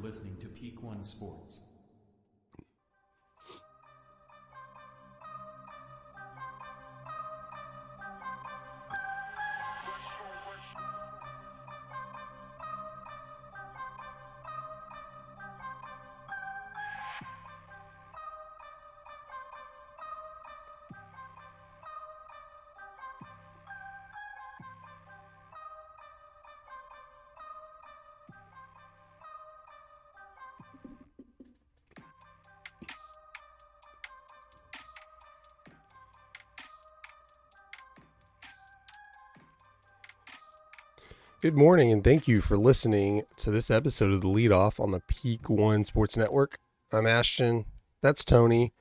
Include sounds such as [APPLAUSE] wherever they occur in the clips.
Listening to Peak One Sports. Good morning, and thank you for listening to this episode of the Lead Off on the Peak One Sports Network. I'm Ashton. That's Tony.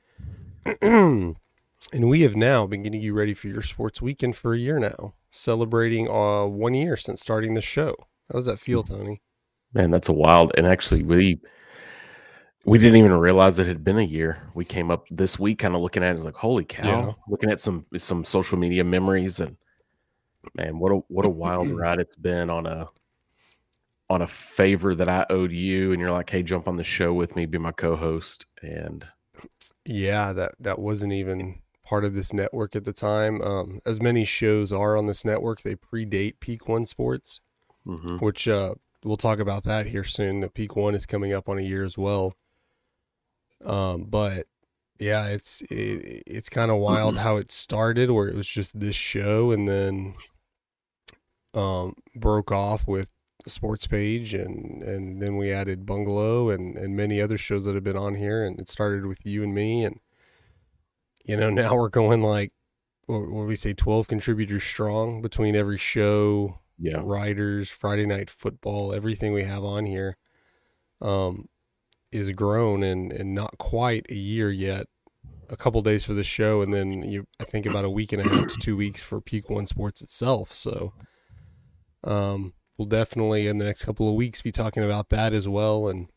[CLEARS THROAT] and we have now been getting you ready for your sports weekend for a year now, celebrating uh, one year since starting the show. How does that feel, Tony? Man, that's a wild. And actually, we we didn't even realize it had been a year. We came up this week, kind of looking at it, like, holy cow! Yeah. Looking at some some social media memories, and man, what a what a wild [CLEARS THROAT] ride it's been on a on a favor that I owed you, and you're like, hey, jump on the show with me, be my co-host, and Yeah, that that wasn't even part of this network at the time. Um, as many shows are on this network, they predate Peak One Sports. mhm. which uh, we'll talk about that here soon. The peak one is coming up on a year as well. Um, but yeah, it's it, it's kind of wild how it started, where it was just this show, and then um, broke off with sports page, and and then we added Bungalow and and many other shows that have been on here, and it started with you and me, and you know [LAUGHS] now we're going like what, what do we say, twelve contributors strong between every show yeah, writers, Friday night football, everything we have on here um, is grown and, and not quite a year yet. A couple days for the show, and then you I think about a week and a half to two weeks for Peak One Sports itself. So um, we'll definitely in the next couple of weeks be talking about that as well. And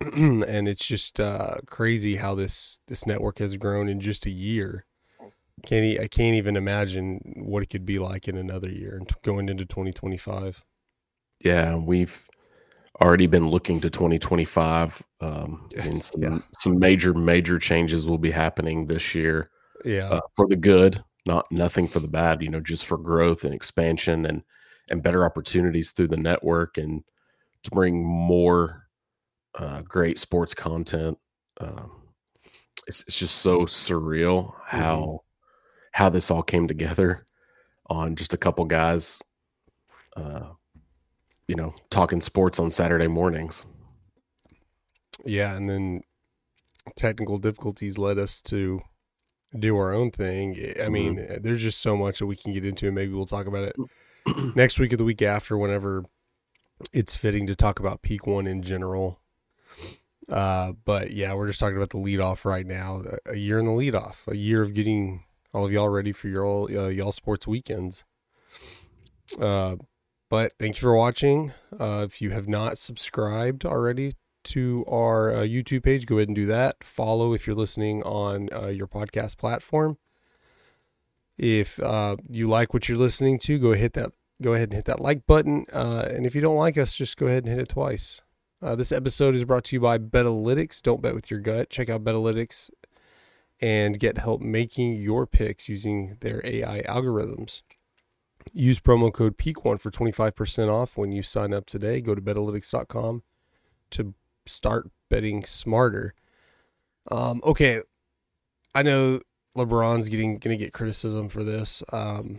[CLEARS THROAT] and it's just uh, crazy how this this network has grown in just a year can't I can't even imagine what it could be like in another year and going into 2025. yeah. We've already been looking to 2025, um, and some Yeah. some major major changes will be happening this year. Yeah, uh, for the good, not nothing for the bad. You know, just for growth and expansion and and better opportunities through the network and to bring more uh, great sports content. Um, it's it's just so surreal how how this all came together on just a couple guys. Uh, you know, talking sports on Saturday mornings. yeah, and then technical difficulties led us to do our own thing. I mean, eh, there's just so much that we can get into, and maybe we'll talk about it [CLEARS THROAT] next week or the week after, whenever it's fitting to talk about Peak One in general. Uh, but yeah, we're just talking about the lead off right now. A- A year in the lead off, a year of getting all of y'all ready for your all uh, y'all sports weekends. Uh, but thank you for watching. Uh, if you have not subscribed already to our uh, YouTube page, go ahead and do that. Follow if you're listening on uh, your podcast platform. If uh, you like what you're listening to, go hit that. Go ahead and hit that like button. Uh, and if you don't like us, just go ahead and hit it twice. Uh, this episode is brought to you by Betalytics. Don't bet with your gut. Check out Betalytics and get help making your picks using their AI algorithms. Use promo code PEAK1 for 25% off when you sign up today. Go to betalytics.com to start betting smarter. Um, okay, I know LeBron's getting to get criticism for this. Um,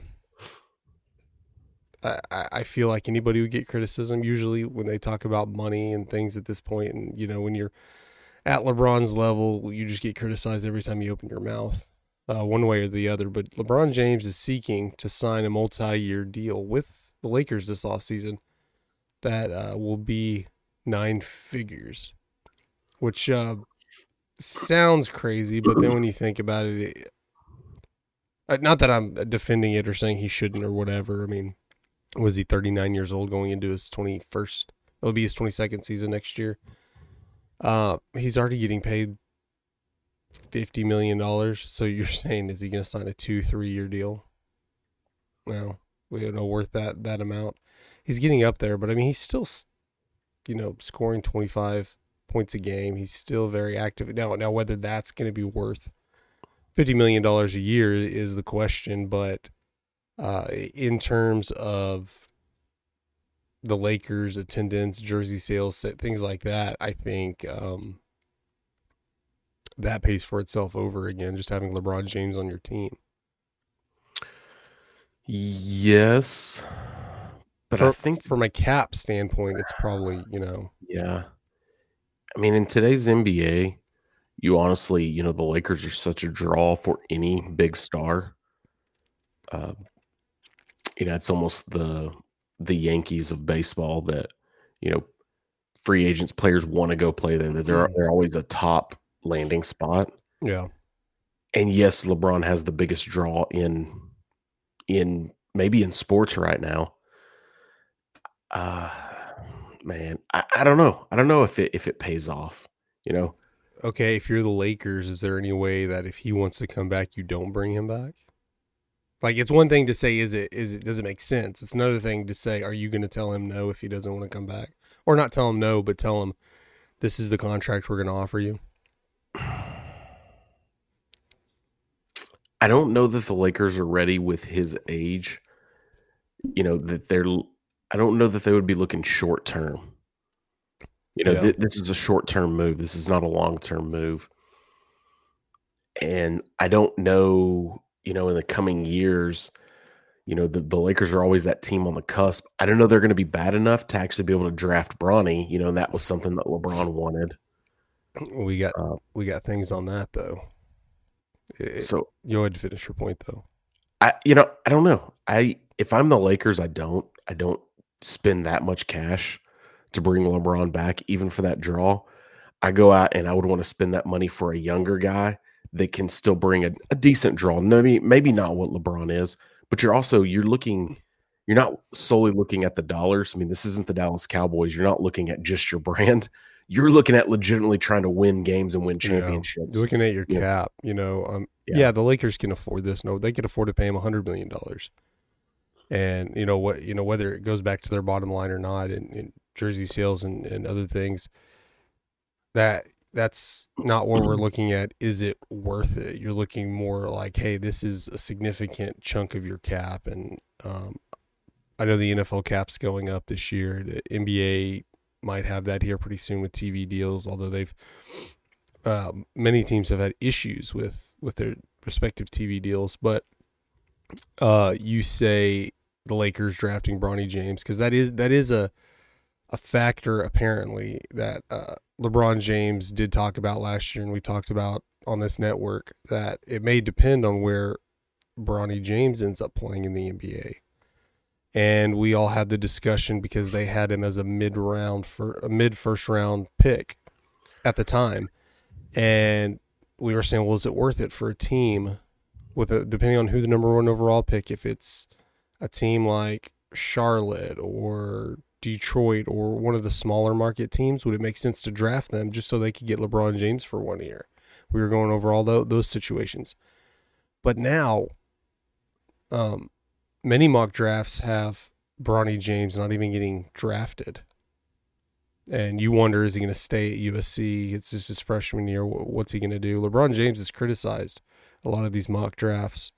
I, I feel like anybody would get criticism usually when they talk about money and things at this point, and you know when you're at LeBron's level, you just get criticized every time you open your mouth, uh, one way or the other. But LeBron James is seeking to sign a multi-year deal with the Lakers this offseason that uh, will be nine figures, which uh, sounds crazy. But then when you think about it, it uh, not that I'm defending it or saying he shouldn't or whatever. I mean, was he 39 years old going into his 21st? It'll be his 22nd season next year. Uh, he's already getting paid fifty million dollars. So you're [LAUGHS] saying is he going to sign a two, three year deal? No, we don't know worth that that amount. He's getting up there, but I mean he's still you know, scoring 25 points a game. He's still very active. Now, now whether that's going to be worth $50 million a year is the question. But uh, in terms of the Lakers attendance, jersey sales, things like that, I think um, that pays for itself over again, just having LeBron James on your team. Yes. But For- I think from a cap standpoint, it's probably, you know, Yeah. I mean, in today's NBA, you honestly, you know, the Lakers are such a draw for any big star. Uh, you know, it's almost the the Yankees of baseball that, you know, free agents, players want to go play there. That they're they're always a top landing spot. yeah. And yes, LeBron has the biggest draw in in maybe in sports right now. Uh man, I, I don't know. I don't know if it if it pays off. You know, Okay, if you're the Lakers, is there any way that if he wants to come back, you don't bring him back? Like it's one thing to say, is it is it does it make sense? It's another thing to say, are you going to tell him no if he doesn't want to come back, or not tell him no, but tell him this is the contract we're going to offer you. I don't know that the Lakers are ready with his age. You know that they're. I don't know that they would be looking short term. You know, Yeah. th- this is a short term move. This is not a long term move. And I don't know, you know, in the coming years, you know, the, the Lakers are always that team on the cusp. I don't know they're going to be bad enough to actually be able to draft Bronny. You know, and that was something that LeBron wanted. We got Uh, we got things on that though. It, So you ahead to finish your point though. I you know, I don't know. I if I'm the Lakers, I don't I don't spend that much cash to bring LeBron back even for that draw. I go out and I would want to spend that money for a younger guy that can still bring a, a decent draw. Maybe maybe not what LeBron is, but you're also you're looking you're not solely looking at the dollars. I mean, this isn't the Dallas Cowboys. You're not looking at just your brand. [LAUGHS] You're looking at legitimately trying to win games and win Yeah. championships. Looking at your Yeah. cap, you know, um, yeah. Yeah. the Lakers can afford this. No, they can afford to pay him a hundred million dollars, and you know what, you know whether it goes back to their bottom line or not, in, in jersey sales and, and other things. That that's not what we're looking at. Is it worth it? You're looking more like, hey, this is a significant chunk of your cap, and um, I know the NFL cap's going up this year. The NBA might have that here pretty soon with TV deals, although they've um, many teams have had issues with with their respective TV deals. But uh, you say the Lakers drafting Bronny James because that is that is a a factor apparently that uh, LeBron James did talk about last year, and we talked about on this network that it may depend on where Bronny James ends up playing in the NBA. And we all had the discussion because they had him as a mid round for a mid first round pick at the time and we were saying, well, is it worth it for a team with a depending on who the number one overall pick? If it's a team like Charlotte or Detroit or one of the smaller market teams, would it make sense to draft them just so they could get LeBron James for one year? We were going over all tho- those situations, but now, um, many mock drafts have Bronny James not even getting drafted and you wonder is he going to stay at USC? It's just his freshman year. What's he going to do? LeBron James has criticized a lot of these mock drafts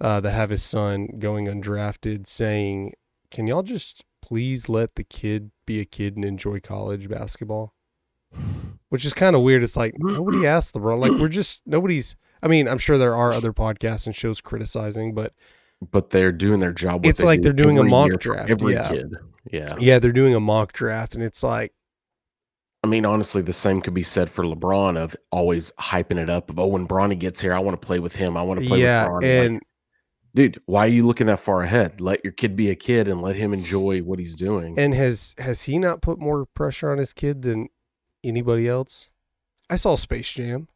uh, that have his son going undrafted, saying, "Can y'all just please let the kid be a kid and enjoy college basketball?" Which is kind of weird. It's like nobody [CLEARS THROAT] asked LeBron. Like we're just nobody's. I mean, I'm sure there are other podcasts and shows criticizing, but but they're doing their job. It's they like do they're doing a mock draft, Every yeah. kid, yeah. yeah, they're doing a mock draft, and it's like I mean, honestly, the same could be said for LeBron of always hyping it up. Of oh, when Bronny gets here, I want to play with him. I want to play yeah, with Bronny. Like, and dude, why are you looking that far ahead? Let your kid be a kid and let him enjoy what he's doing. And has has he not put more pressure on his kid than anybody else? I saw Space Jam.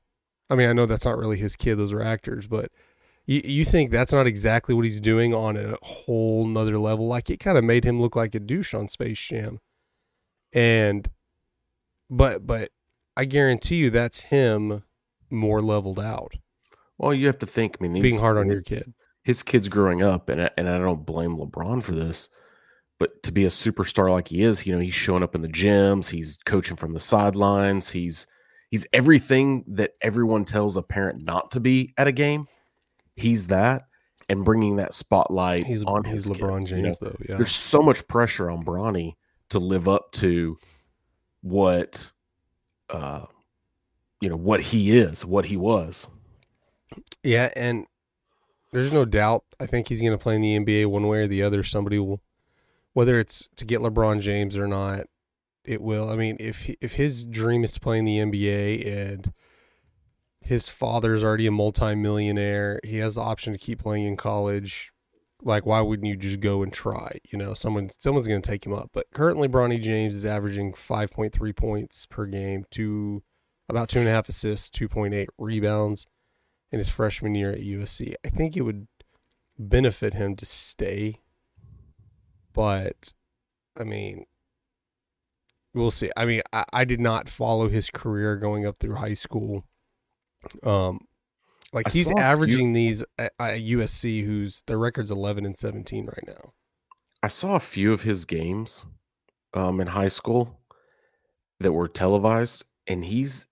I mean, I know that's not really his kid; those are actors. But you you think that's not exactly what he's doing on a whole nother level? Like it kind of made him look like a douche on Space Jam. And, but but I guarantee you that's him more leveled out, well, you have to think. I mean, being hard on your kid. His kids growing up, and I, and I don't blame LeBron for this, but to be a superstar like he is, you know, he's showing up in the gyms, he's coaching from the sidelines, he's he's everything that everyone tells a parent not to be at a game. He's that and bringing that spotlight He's on he's his LeBron kids, James you know? though. Yeah. There's so much pressure on Bronny to live up to what uh you know what he is, what he was. Yeah, and there's no doubt. I think he's going to play in the NBA one way or the other. Somebody will, whether it's to get LeBron James or not, it will. I mean, if if his dream is to play in the NBA and his father's already a multimillionaire, he has the option to keep playing in college. Like, why wouldn't you just go and try? You know, someone someone's going to take him up. But currently, Bronny James is averaging 5.3 points per game, to about two and a half assists, 2.8 rebounds in his freshman year at USC. I think it would benefit him to stay, but I mean, we'll see. I mean, I, I did not follow his career going up through high school. Um, like I he's saw a few- averaging these at, at USC, whose their record's eleven and seventeen right now. I saw a few of his games um in high school that were televised and he's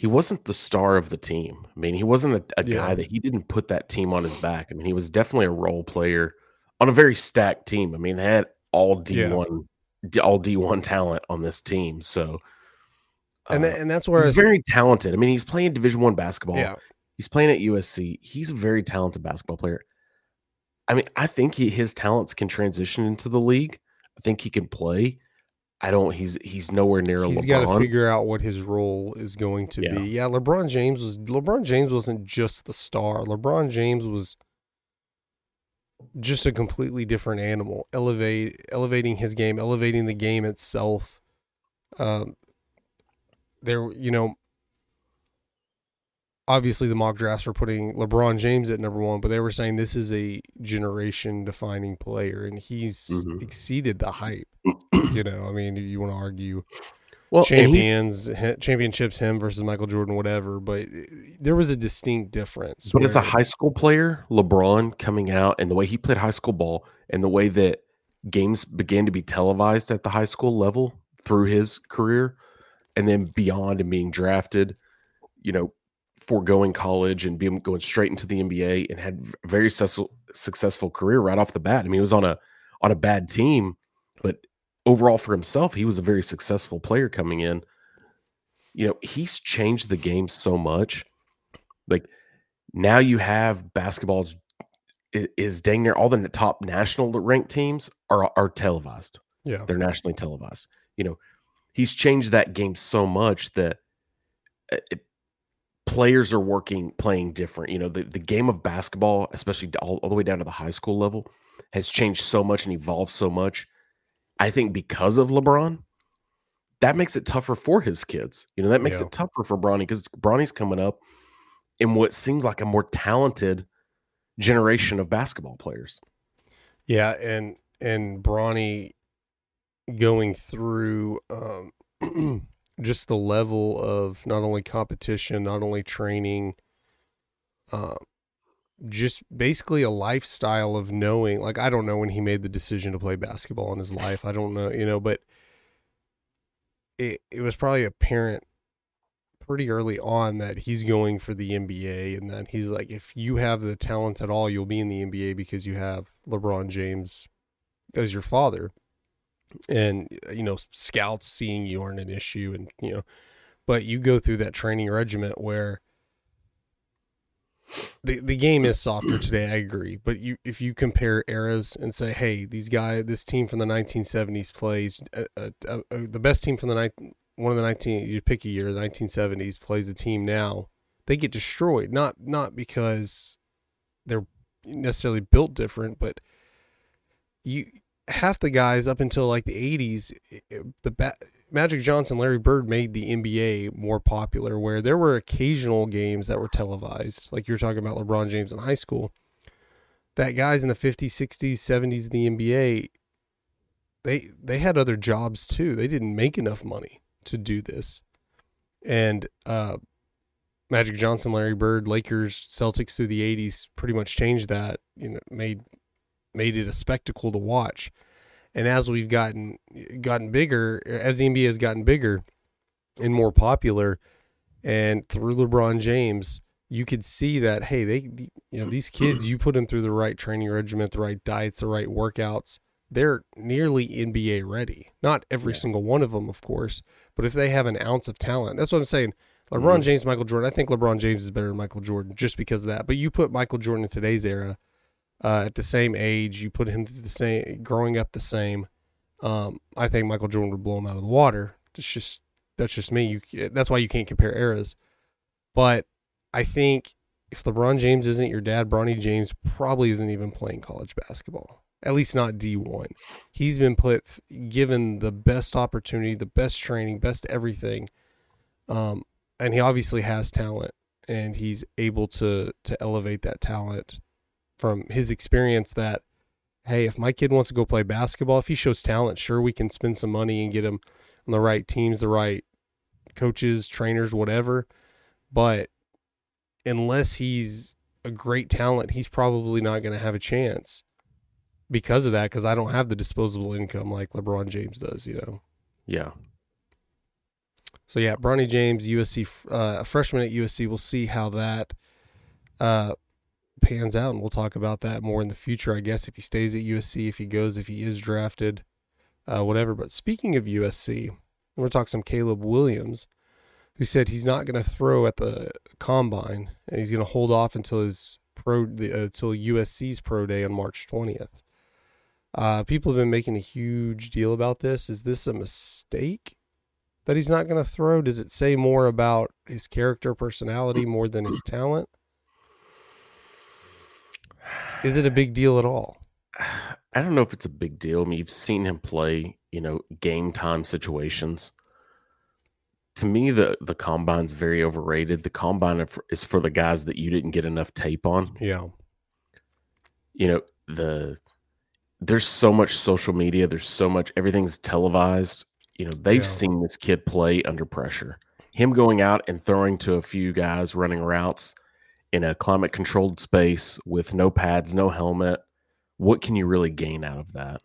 he wasn't the star of the team. I mean, he wasn't a, a Yeah. guy that he didn't put that team on his back. I mean, he was definitely a role player on a very stacked team. I mean, they had all D1 D- all D1 talent on this team. So And uh, tha- and that's where he's very talented. I mean, he's playing Division 1 basketball. yeah, He's playing at USC. He's a very talented basketball player. I mean, I think he, his talents can transition into the league. I think he can play. I don't. He's he's nowhere near he's got to figure out what his role is going to Yeah. be. Yeah, LeBron James was LeBron James wasn't just the star. LeBron James was just a completely different animal. Elevate elevating his game, elevating the game itself. Um there you know obviously the mock drafts were putting LeBron James at number 1, but they were saying this is a generation defining player and he's Mhm. exceeded the hype. [CLEARS THROAT] you know, I mean, if you want to argue well, and he- champions, championships, him versus Michael Jordan, whatever. But there was a distinct difference. but as a high school player, LeBron coming out and the way he played high school ball and the way that games began to be televised at the high school level through his career, and then beyond and being drafted, you know, foregoing college and being going straight into the NBA and had very successful successful career right off the bat. I mean, he was on a on a bad team, but overall for himself, he was a very successful player coming in. You know, he's changed the game so much. Like now you have basketball is, dang near all the top national ranked teams are are televised. yeah, They're nationally televised. You know, he's changed that game so much that uh, it, players are working playing different. You know, the, the game of basketball, especially all, all the way down to the high school level, has changed so much and evolved so much. I think because of LeBron, that makes it tougher for his kids. You know, that makes Yeah. it tougher for Bronny because Bronny's coming up in what seems like a more talented generation of basketball players. yeah, and and Bronny going through um, [CLEARS THROAT] just the level of not only competition, not only training, uh, just basically a lifestyle of knowing. Like I don't know when he made the decision to play basketball in his life. I don't know, you know, but it it was probably apparent pretty early on that he's going for the NBA and that he's like if you have the talent at all you'll be in the NBA because you have LeBron James as your father and you know scouts seeing you aren't an issue and you know but you go through that training regiment where the the game is softer [CLEARS THROAT] today I agree but you if you compare eras and say hey these guys this team from the 1970s plays uh, uh, uh, uh, the best team from the night one of the 19 you pick a year the 1970s plays a team now they get destroyed not not because they're necessarily built different but you half the guys up until like the 80s the ba- Magic Johnson Larry Bird made the NBA more popular where there were occasional games that were televised like you were talking about LeBron James in high school. That guys in the 50s 60s 70s in the NBA they they had other jobs too. They didn't make enough money to do this. And uh Magic Johnson, Larry Bird, Lakers, Celtics through the 80s pretty much changed that, you know, made made it a spectacle to watch. And as we've gotten gotten bigger, as the NBA has gotten bigger and more popular, and through LeBron James, you could see that hey, they you know these kids, you put them through the right training regimen, the right diets, the right workouts, they're nearly NBA ready. Not every Yeah. single one of them, of course, but if they have an ounce of talent, that's what I'm saying. LeBron Mhm. James, Michael Jordan. I think LeBron James is better than Michael Jordan just because of that. But you put Michael Jordan in today's era, uh, at the same age, you put him through the same, growing up the same. Um, I think Michael Jordan would blow him out of the water. It's just that's just me. You that's why you can't compare eras. But I think if LeBron James isn't your dad, Bronny James probably isn't even playing college basketball. At least not D1. He's been put given the best opportunity, the best training, best everything. Um, and he obviously has talent and he's able to to elevate that talent from his experience that hey, if my kid wants to go play basketball, if he shows talent, sure we can spend some money and get him on the right teams, the right coaches, trainers, whatever. But unless he's a great talent, he's probably not going to have a chance because of that. Because I don't have the disposable income like LeBron James does, you know. Yeah. So yeah, Bronny James, USC, uh, a freshman at USC. We'll see how that uh, pans out, and we'll talk about that more in the future. I guess if he stays at USC, if he goes, if he is drafted, uh, whatever. But speaking of USC, we're talking some Caleb Williams, who said he's not going to throw at the combine, and he's going to hold off until his pro, the, uh, until USC's pro day on March twentieth. Uh, people have been making a huge deal about this. Is this a mistake? that he's not going to throw? Does it say more about his character, personality more than his talent? Is it a big deal at all? [SIGHS] I don't know if it's a big deal. I mean, you've seen him play, you know, game time situations. To me, the the combine's very overrated. The combine is for- the guys that you didn't get enough tape on. Yeah. You know, the there's so much social media. There's so much everything's televised. You know, they've Yeah. seen this kid play under pressure. Him going out and throwing to a few guys running routes in a climate controlled space with no pads, no helmet. What can you really gain out of that?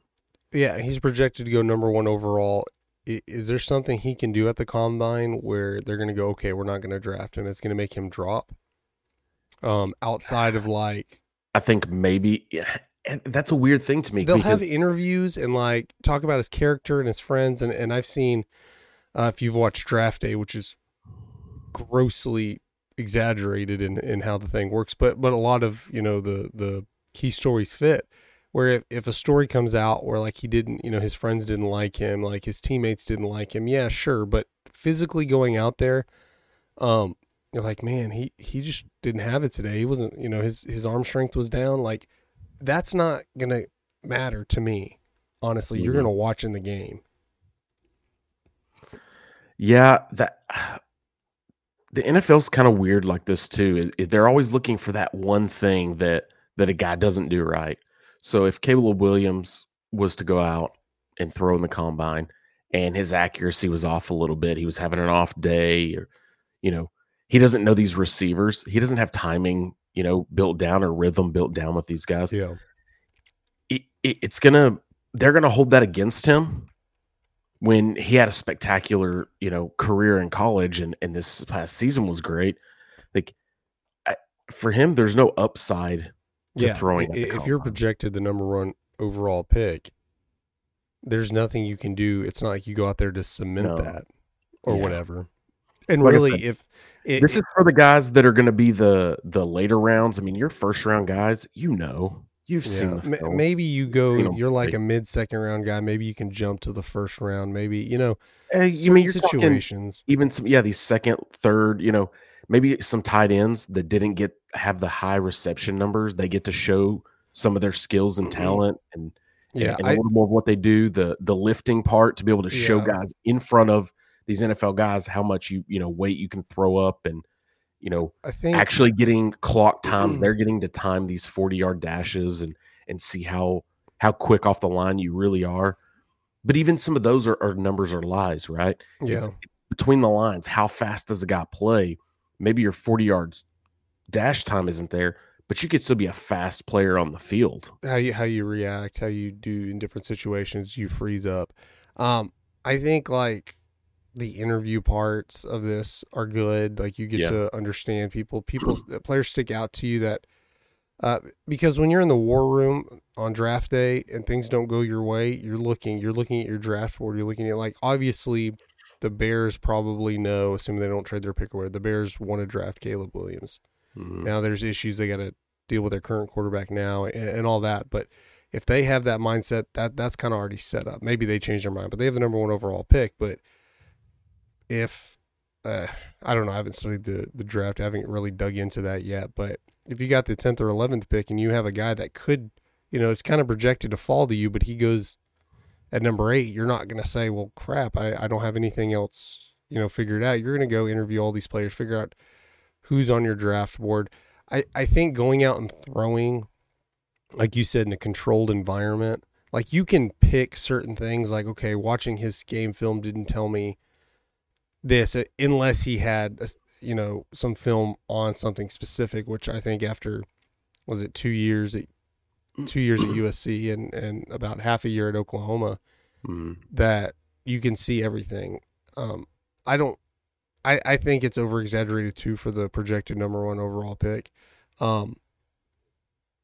Yeah, he's projected to go number one overall. Is there something he can do at the combine where they're going to go, okay, we're not going to draft him? It's going to make him drop. Um, outside of [SIGHS] like I think maybe and that's a weird thing to me they'll have interviews and like talk about his character and his friends and and I've seen uh, if you've watched Draft Day, which is grossly exaggerated in in how the thing works, but but a lot of you know the the key stories fit. Where if, if a story comes out where like he didn't, you know, his friends didn't like him, like his teammates didn't like him, yeah, sure, but physically going out there, um, you're like, man, he he just didn't have it today. He wasn't, you know, his his arm strength was down. Like that's not gonna matter to me. Honestly, you're Mhm. gonna watch in the game. yeah that the NFL's kind of weird like this too. They're always looking for that one thing that that a guy doesn't do right. So if Caleb Williams was to go out and throw in the combine and his accuracy was off a little bit, he was having an off day or you know, he doesn't know these receivers. He doesn't have timing, you know, built down or rhythm built down with these guys. Yeah, it, it, it's gonna they're gonna hold that against him when he had a spectacular you know career in college and and this past season was great like I, for him there's no upside to yeah. throwing if you're projected the number one overall pick, there's nothing you can do. It's not like you go out there to cement No. that or Yeah. whatever. And Like really, said, if it, this is for the guys that are going to be the the later rounds i mean your first round guys you know you've seen the ma- film. maybe you go. You're like a mid second round guy. Maybe you can jump to the first round. Maybe you know. Eh, you mean you're talking situations. even some yeah these second third you know maybe some tight ends that didn't get have the high reception numbers they get to show some of their skills and talent and Yeah, and I, a little more of what they do the the lifting part to be able to show Yeah. guys in front of these NFL guys how much you you know weight you can throw up and you know I think actually getting clock times Mm. they're getting to time these 40 yard dashes and and see how how quick off the line you really are but even some of those are, are numbers are lies right yeah, it's, it's between the lines how fast does a guy play maybe your 40 yards dash time isn't there but you could still be a fast player on the field. how you how you react, how you do in different situations, you freeze up. Um, I think like the interview parts of this are good. Like you get Yeah. to understand people. People [CLEARS THROAT] players stick out to you that uh, because when you're in the war room on draft day and things don't go your way, you're looking you're looking at your draft board. You're looking at like obviously the Bears probably know, assuming they don't trade their pick away. The Bears want to draft Caleb Williams. Mhm. Now there's issues they got to deal with their current quarterback now and, and all that. But if they have that mindset, that that's kind of already set up. Maybe they change their mind, but they have the number one overall pick. But if uh, I don't know, I haven't studied the the draft. I haven't really dug into that yet. But if you got the tenth or eleventh pick and you have a guy that could, you know, it's kind of projected to fall to you, but he goes at number eight, you're not going to say, well, crap, I, I don't have anything else, you know, figured out. You're going to go interview all these players, figure out who's on your draft board. I, I think going out and throwing, like you said, in a controlled environment, like you can pick certain things. Like, okay, watching his game film didn't tell me this uh, unless he had, a s- you know, some film on something specific, which I think after, was it two years at, two years at [CLEARS THROAT] USC and, and about half a year at Oklahoma, Mhm. that you can see everything. Um, I don't. I, I think it's over exaggerated too for the projected number one overall pick. Um,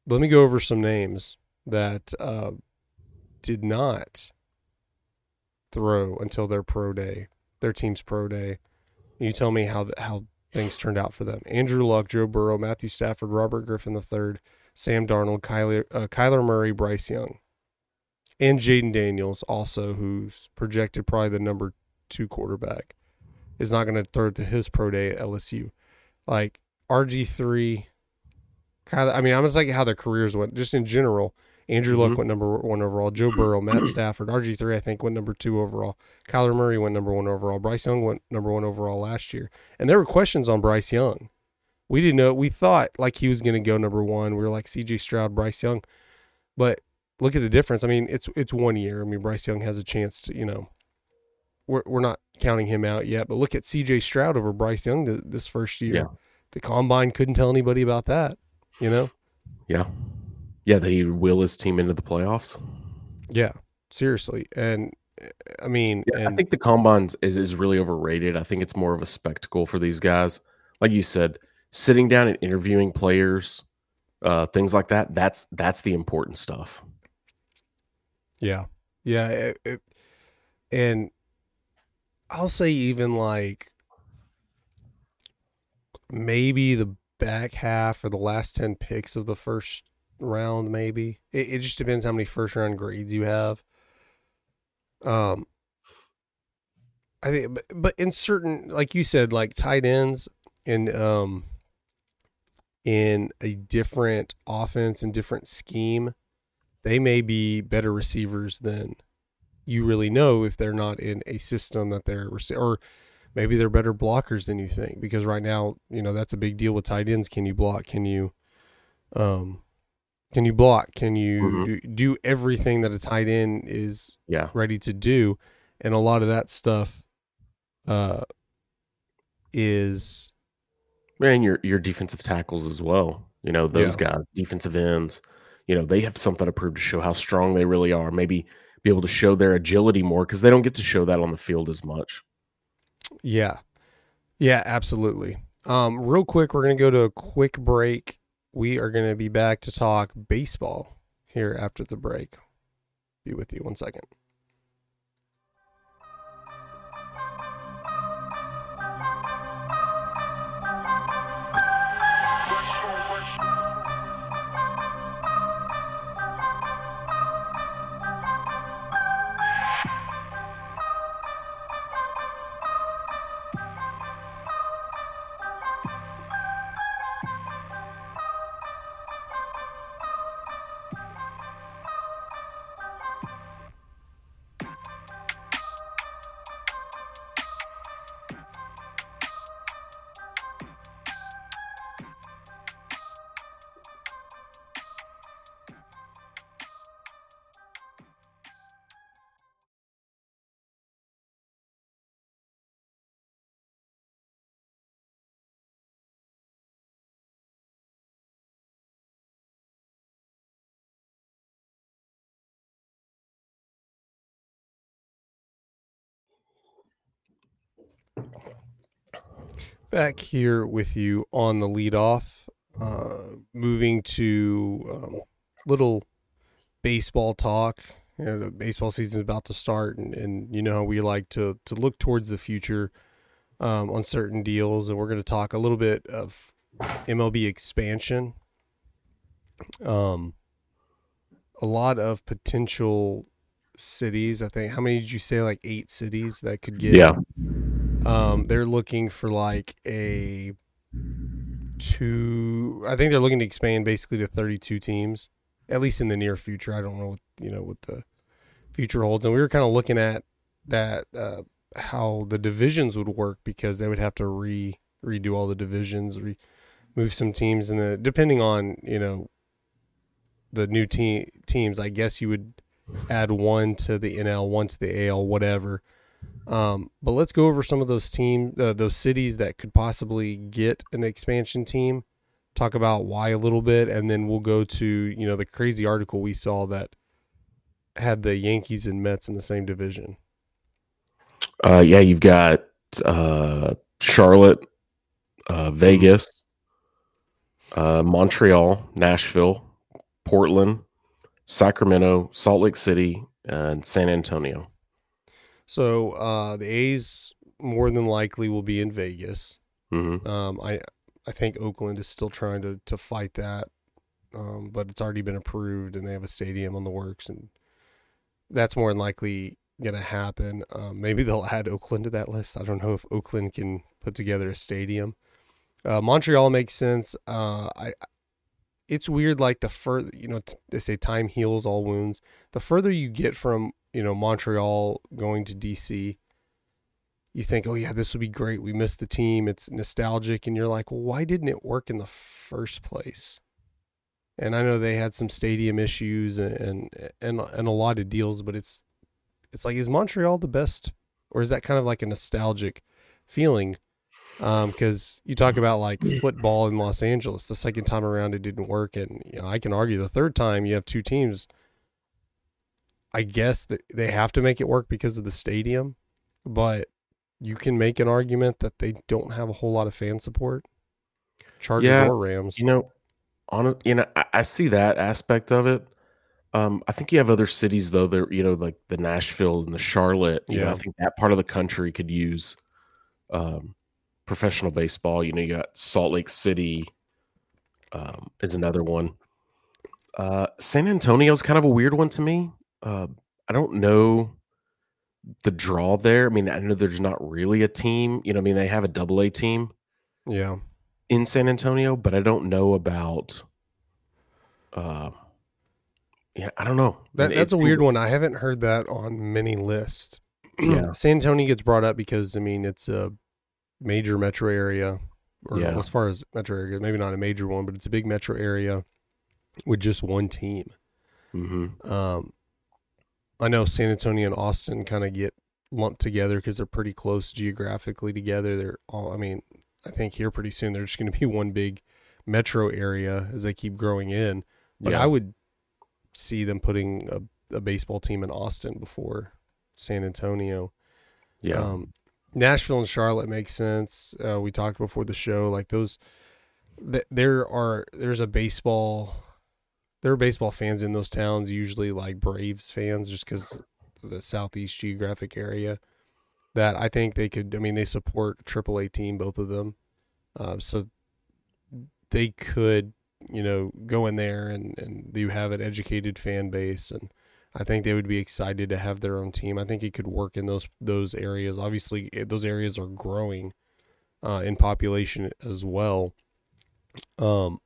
let me go over some names that uh, did not throw until their pro day, their team's pro day. You tell me how how things turned out for them. Andrew Luck, Joe Burrow, Matthew Stafford, Robert Griffin III, Sam Darnold, Kyler, uh, Kyler Murray, Bryce Young, and Jayden Daniels, also who's projected probably the number two quarterback, is not going to throw to his pro day at LSU. Like RG three, Kyler. I mean, I'm just like how their careers went, just in general. Andrew Luck Mhm. went number one overall. Joe [CLEARS THROAT] Burrow, Matt Stafford, RG three, I think went number two overall. Kyler Murray went number one overall. Bryce Young went number one overall last year, and there were questions on Bryce Young. We didn't know. We thought like he was going to go number one. We were like C.J. Stroud, Bryce Young, but look at the difference. I mean, it's it's one year. I mean, Bryce Young has a chance to you know. We're we're not counting him out yet, but look at C.J. Stroud over Bryce Young th- this first year. Yeah. The combine couldn't tell anybody about that. You know. Yeah. Yeah, that he will his team into the playoffs. Yeah. Seriously, and I mean, Yeah, and I think the combines is, is really overrated. I think it's more of a spectacle for these guys. Like you said, sitting down and interviewing players, uh, things like that. That's that's the important stuff. Yeah, yeah, it, it- and I'll say even like maybe the back half or the last ten picks of the first round. Maybe it, it just depends how many first round grades you have. Um, I think, but, but in certain, like you said, like tight ends and um, in a different offense and different scheme, they may be better receivers than you really know if they're not in a system that they're or maybe they're better blockers than you think because right now you know that's a big deal with tight ends can you block can you um can you block can you Mhm. do, everything that a tight end is Yeah. ready to do and a lot of that stuff uh is man your your defensive tackles as well. You know, those guys, defensive ends, you know, they have something to prove to show how strong they really are. Maybe be able to show their agility more because they don't get to show that on the field as much. Yeah. Yeah, absolutely. Um, real quick, we're going to go to a quick break. We are going to be back to talk baseball here after the break. Be with you one second. Back here with you on the leadoff, uh, moving to um, little baseball talk. You know, the baseball season is about to start, and, and you know how we like to to look towards the future um, on certain deals, and we're going to talk a little bit of MLB expansion. Um, a lot of potential cities. I think. How many did you say? Like eight cities that could get. Yeah. Um, they're looking for like a two. I think they're looking to expand basically to thirty-two teams, at least in the near future. I don't know what you know what the future holds, and we were kind of looking at that uh, how the divisions would work because they would have to re redo all the divisions, re move some teams, and the depending on you know the new team teams, I guess you would add one to the NL, one to the AL, whatever. Um, but let's go over some of those team, uh, those cities that could possibly get an expansion team. Talk about why a little bit, and then we'll go to you know the crazy article we saw that had the Yankees and Mets in the same division. Uh, yeah, you've got uh, Charlotte, uh, Vegas, uh, Montreal, Nashville, Portland, Sacramento, Salt Lake City, and San Antonio. So uh, the A's more than likely will be in Vegas. hmm Um, I I think Oakland is still trying to to fight that, um, but it's already been approved and they have a stadium on the works, and that's more than likely going to happen. Um, maybe they'll add Oakland to that list. I don't know if Oakland can put together a stadium. Uh, Montreal makes sense. Uh, I it's weird like the further you know t- they say time heals all wounds. The further you get from you know Montreal going to DC, you think, oh yeah, this would be great. We missed the team. It's nostalgic, and you're like, well, why didn't it work in the first place? And I know they had some stadium issues and and and a lot of deals, but it's it's like, is Montreal the best, or is that kind of like a nostalgic feeling? Because you talk about like football in Los Angeles, the second time around it didn't work, and you know I can argue the third time you have two teams. I guess that they have to make it work because of the stadium, but you can make an argument that they don't have a whole lot of fan support. Chargers Yeah, or Rams. You know, on you know, I, I see that aspect of it. Um, I think you have other cities though. There, you know, like the Nashville and the Charlotte. You know, Yeah. I think that part of the country could use um, professional baseball. You know, you got Salt Lake City um, is another one. Uh, San Antonio is kind of a weird one to me. Uh, I don't know the draw there. I mean, I know there's not really a team. You know, I mean, they have a double A team Yeah. in San Antonio, but I don't know about. Uh, yeah, I don't know. That, that's it a weird one. I haven't heard that on many lists. Yeah. [CLEARS THROAT] San Antonio gets brought up because I mean it's a major metro area, or Yeah. as far as metro area, maybe not a major one, but it's a big metro area with just one team. Mhm. Um, I know San Antonio and Austin kind of get lumped together because they're pretty close geographically together. They're all, I mean, I think here pretty soon they're just going to be [LAUGHS] one big metro area as they keep growing in. But Yeah. I would see them putting a, a baseball team in Austin before San Antonio. Yeah. Um, Nashville and Charlotte makes sense. Uh, we talked before the show, like those. Th- there are there's a baseball. There are baseball fans in those towns, usually like Braves fans, just because the southeast geographic area. That I think they could. I mean, they support Triple a AAA team, both of them, uh, so they could, you know, go in there and and you have an educated fan base and I think they would be excited to have their own team. I think it could work in those those areas. Obviously, it- those areas are growing uh, in population as well. Um,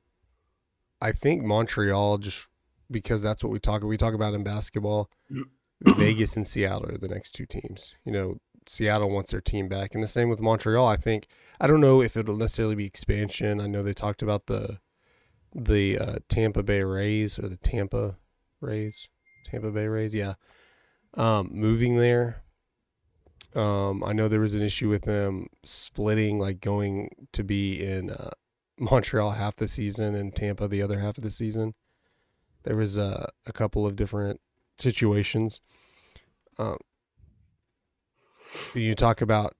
I think Montreal just because that's what we talk we talk about in basketball. [CLEARS THROAT] Vegas and Seattle are the next two teams. You know, Seattle wants their team back, and the same with Montreal. I think I don't know if it'll necessarily be expansion. I know they talked about the the uh, Tampa Bay Rays or the Tampa Rays. Tampa Bay Rays, yeah. Um, moving there. Um, I know there was an issue with them splitting, like going to be in uh, Montreal half the season and Tampa the other half of the season. There was uh, a couple of different situations. Um, you talk about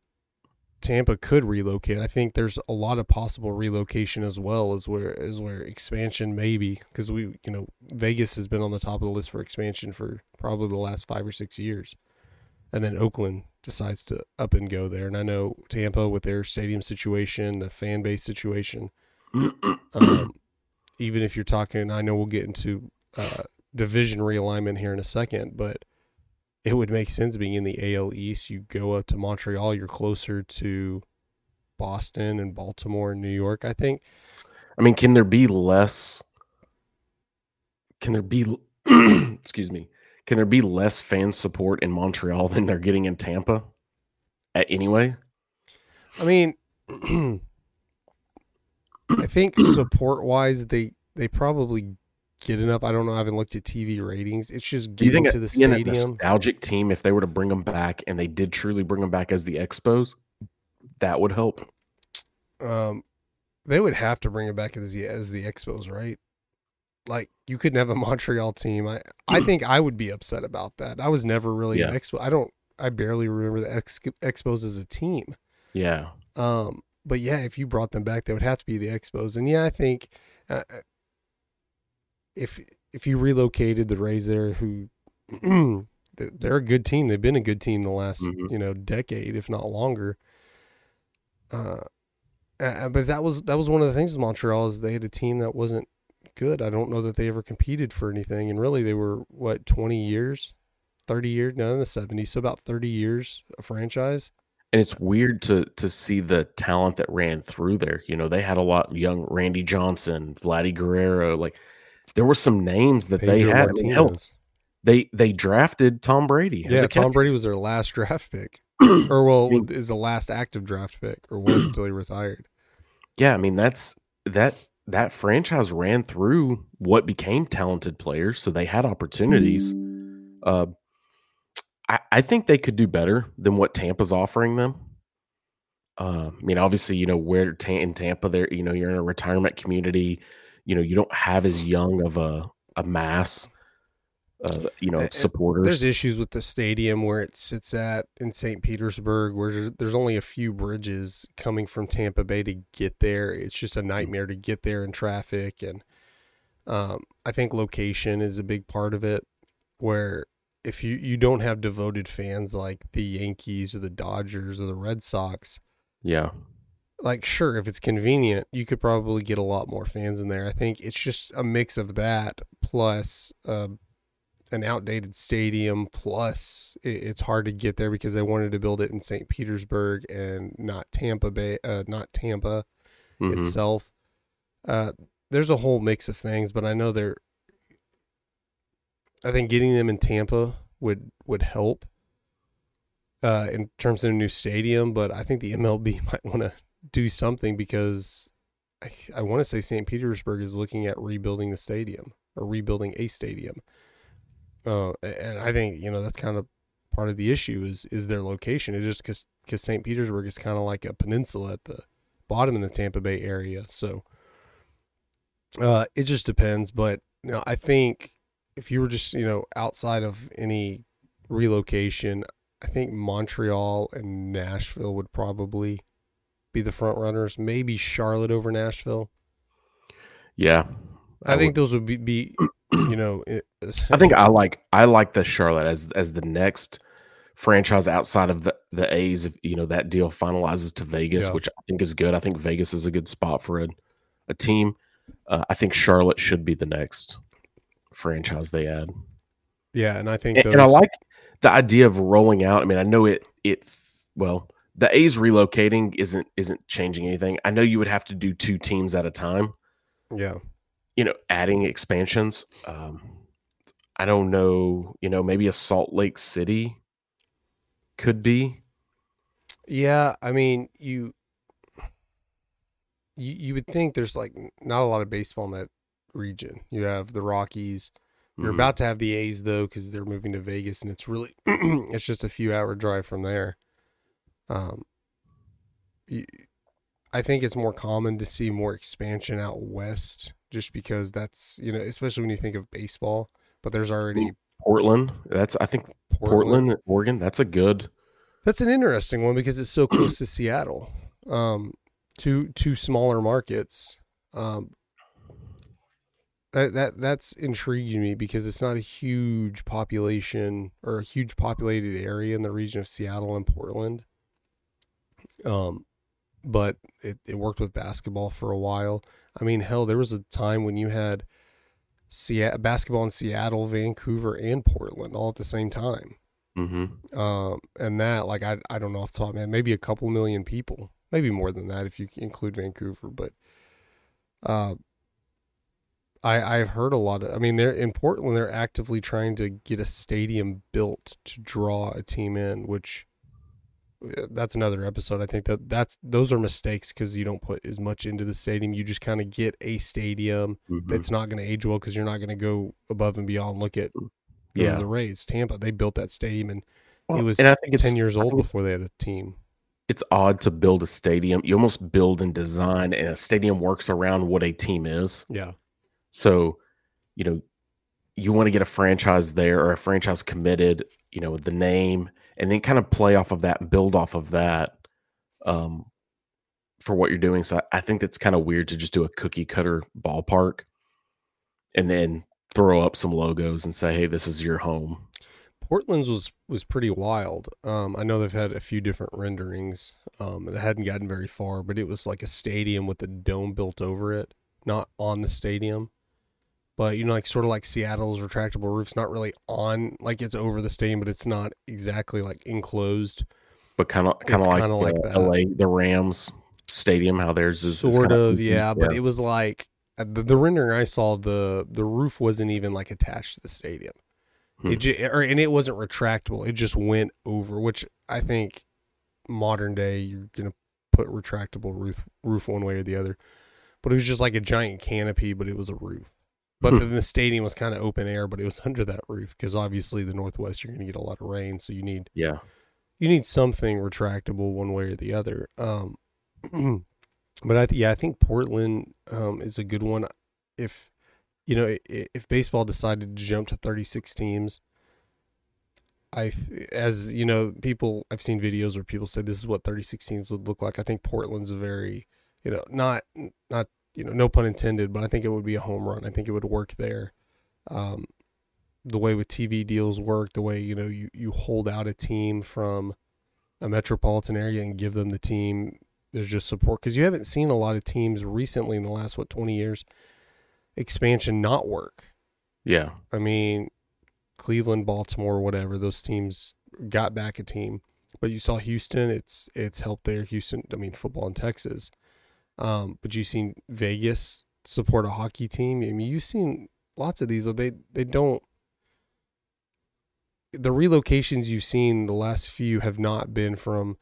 Tampa could relocate. I think there's a lot of possible relocation as well as where as where expansion maybe because we you know Vegas has been on the top of the list for expansion for probably the last five or six years, and then Oakland decides to up and go there. And I know Tampa with their stadium situation, the fan base situation. um, even if you're talking, I know we'll get into uh, division realignment here in a second, but it would make sense being in the AL East. You go up to Montreal, you're closer to Boston and Baltimore and New York, I think. I mean, can there be less? Can there be, [CLEARS THROAT] excuse me, can there be less fan support in Montreal than they're getting in Tampa? At anyway, I mean, [CLEARS THROAT] I think support wise, they they probably get enough. I don't know. I haven't looked at TV ratings. It's just do you getting think to the being a stadium. nostalgic team, if they were to bring them back and they did truly bring them back as the Expos, that would help. Um, they would have to bring it back as the as the Expos, right? Like you couldn't have a [LAUGHS] Montreal team. I I think I would be upset about that. I was never really an Expo. I don't. I barely remember the Ex- Expos as a team. Yeah, Um, but yeah, if you brought them back, they would have to be the Expos. And yeah, I think uh, if if you relocated the Rays there, who [CLEARS THROAT] they- they're a good team. They've been a good team the last Mhm. you know decade, if not longer. Uh, uh, but that was that was one of the things with Montreal is they had a team that wasn't good. I don't know that they ever competed for anything, and really they were what twenty years, thirty years, no, in the seventies, so about thirty years a franchise. and it's weird to to see the talent that ran through there. You know, they had a lot young Randy Johnson, Vladdy Guerrero. Like there were some names that they had. I mean, hell, they they drafted Tom Brady. Yeah, Tom catcher. Brady was their last draft pick, [CLEARS THROAT] or well, I mean- is the last active draft pick, or was until he retired. Yeah, I mean that's that that franchise ran through what became talented players, so they had opportunities. Uh, I, I think they could do better than what Tampa's offering them. Uh, I mean, obviously, you know where Ta- in Tampa, there, you know, you're in a retirement community. You know, you don't have as young of a a mass, uh, you know, uh, of supporters. There's issues with the stadium where it sits at in St. Petersburg, where there's only a few bridges coming from Tampa Bay to get there. It's just a nightmare to get there in traffic, and um, I think location is a big part of it. Where if you you don't have devoted fans like the Yankees or the Dodgers or the Red Sox, yeah, like sure if it's convenient you could probably get a lot more fans in there i think it's just a mix of that plus uh, an outdated stadium plus i it's hard to get there because they wanted to build it in st petersburg and not tampa bay uh, not tampa Mhm. itself uh, there's a whole mix of things but i know they're i think getting them in tampa would would help uh, in terms of a new stadium, but I think the MLB [LAUGHS] might want to do something because I, I want to say St. Petersburg is looking at rebuilding the stadium or rebuilding a stadium. Uh, and I think you know that's kind of part of the issue is is their location. It's just because because St. Petersburg is kind of like a peninsula at the bottom in the Tampa Bay area, so uh, it just depends. But you know, I think if you were just you know outside of any relocation, I think Montreal and Nashville would probably be the front runners. Maybe Charlotte over Nashville. yeah. I, think would- those would be, be you know, [CLEARS THROAT] it, I think I [LAUGHS] like I like the Charlotte as as the next franchise outside of the the A's. If you know that deal finalizes to Vegas, Yeah. which I think is good. I think Vegas is a good spot for a a team. Uh, I think Charlotte should be the next franchise they add. yeah, and I think And, those, and I like the idea of rolling out. I mean, I know it it well the A's relocating isn't isn't changing anything. I know you would have to do two teams at a time. yeah, You know, adding expansions. Um, I don't know. You know, maybe a Salt Lake City could be. yeah. I mean, you you you would think there's like not a lot of baseball in that region. You have the Rockies. You're Mhm. about to have the A's though, because they're moving to Vegas, and it's really [CLEARS THROAT] it's just a few hour drive from there. Um, I think it's more common to see more expansion out west, just because that's you know, especially when you think of baseball. But there's already Portland. That's I think Portland. Portland, Oregon. That's a good. That's an interesting one because it's so close to Seattle. Um, two two smaller markets. Um, that that that's intriguing me because it's not a huge population or a huge populated area in the region of Seattle and Portland. Um, but it, it worked with basketball for a while. I mean, hell, there was a time when you had Seattle, basketball in Seattle, Vancouver, and Portland all at the same time. Mm-hmm. Um, and that, like, I I don't know off the top, man, maybe a couple million people, maybe more than that if you include Vancouver. But, uh, I I've heard a lot of. I mean, they're in Portland. They're actively trying to get a stadium built to draw a team in, which that's another episode. I think that that's those are mistakes because you don't put as much into the stadium. You just kind of get a stadium Mm-hmm. that's not going to age well because you're not going to go above and beyond. Look at Yeah. the Rays, Tampa. They built that stadium and Well, it was and I think ten years old before they had a team. It's odd to build a stadium. You almost build and design, and a stadium works around what a team is. Yeah, So, you know, you want to get a franchise there or a franchise committed, you know, the name, and then kind of play off of that and build off of that um, for what you're doing. So I, think that's kind of weird to just do a cookie cutter ballpark and then throw up some logos and say, hey, this is your home. Portland's was was pretty wild. Um, I know they've had a few different renderings. Um, that hadn't gotten very far, but it was like a stadium with a dome built over it, not on the stadium. But you know, like sort of like Seattle's retractable roof's not really on, like it's over the stadium, but it's not exactly like enclosed. But kind of, kind of like, kinda like uh, that. LA, the Rams stadium, how theirs is sort kinda of, open. yeah. But it was like uh, the, the rendering I saw the the roof wasn't even like attached to the stadium. Hmm. It ju- or and it wasn't retractable. It just went over, which I think modern day you're gonna put retractable roof roof one way or the other. But it was just like a giant canopy, but it was a roof. But Hmm. then the stadium was kind of open air, but it was under that roof because obviously the Northwest you're gonna get a lot of rain, so you need yeah. you need something retractable one way or the other. Um, [CLEARS THROAT] but I th- yeah, I think Portland um, is a good one. If you know, if baseball decided to jump to 36 teams, I th- as you know, people I've seen videos where people say this is what 36 teams would look like. I think Portland's a very, you know, not not you know, no pun intended, but I think it would be a home run. I think it would work there. Um, the way with TV deals work, the way you know you you hold out a team from a metropolitan area and give them the team. There's just support because you haven't seen a lot of teams recently in the last what 20 years expansion not work. Yeah. I mean, Cleveland, Baltimore, whatever those teams got back a team, but you saw Houston. It's it's helped there. Houston. I mean, football in Texas. Um, but you've seen Vegas support a hockey team. I mean, you've seen lots of these. They they don't. The relocations you've seen the last few have not been from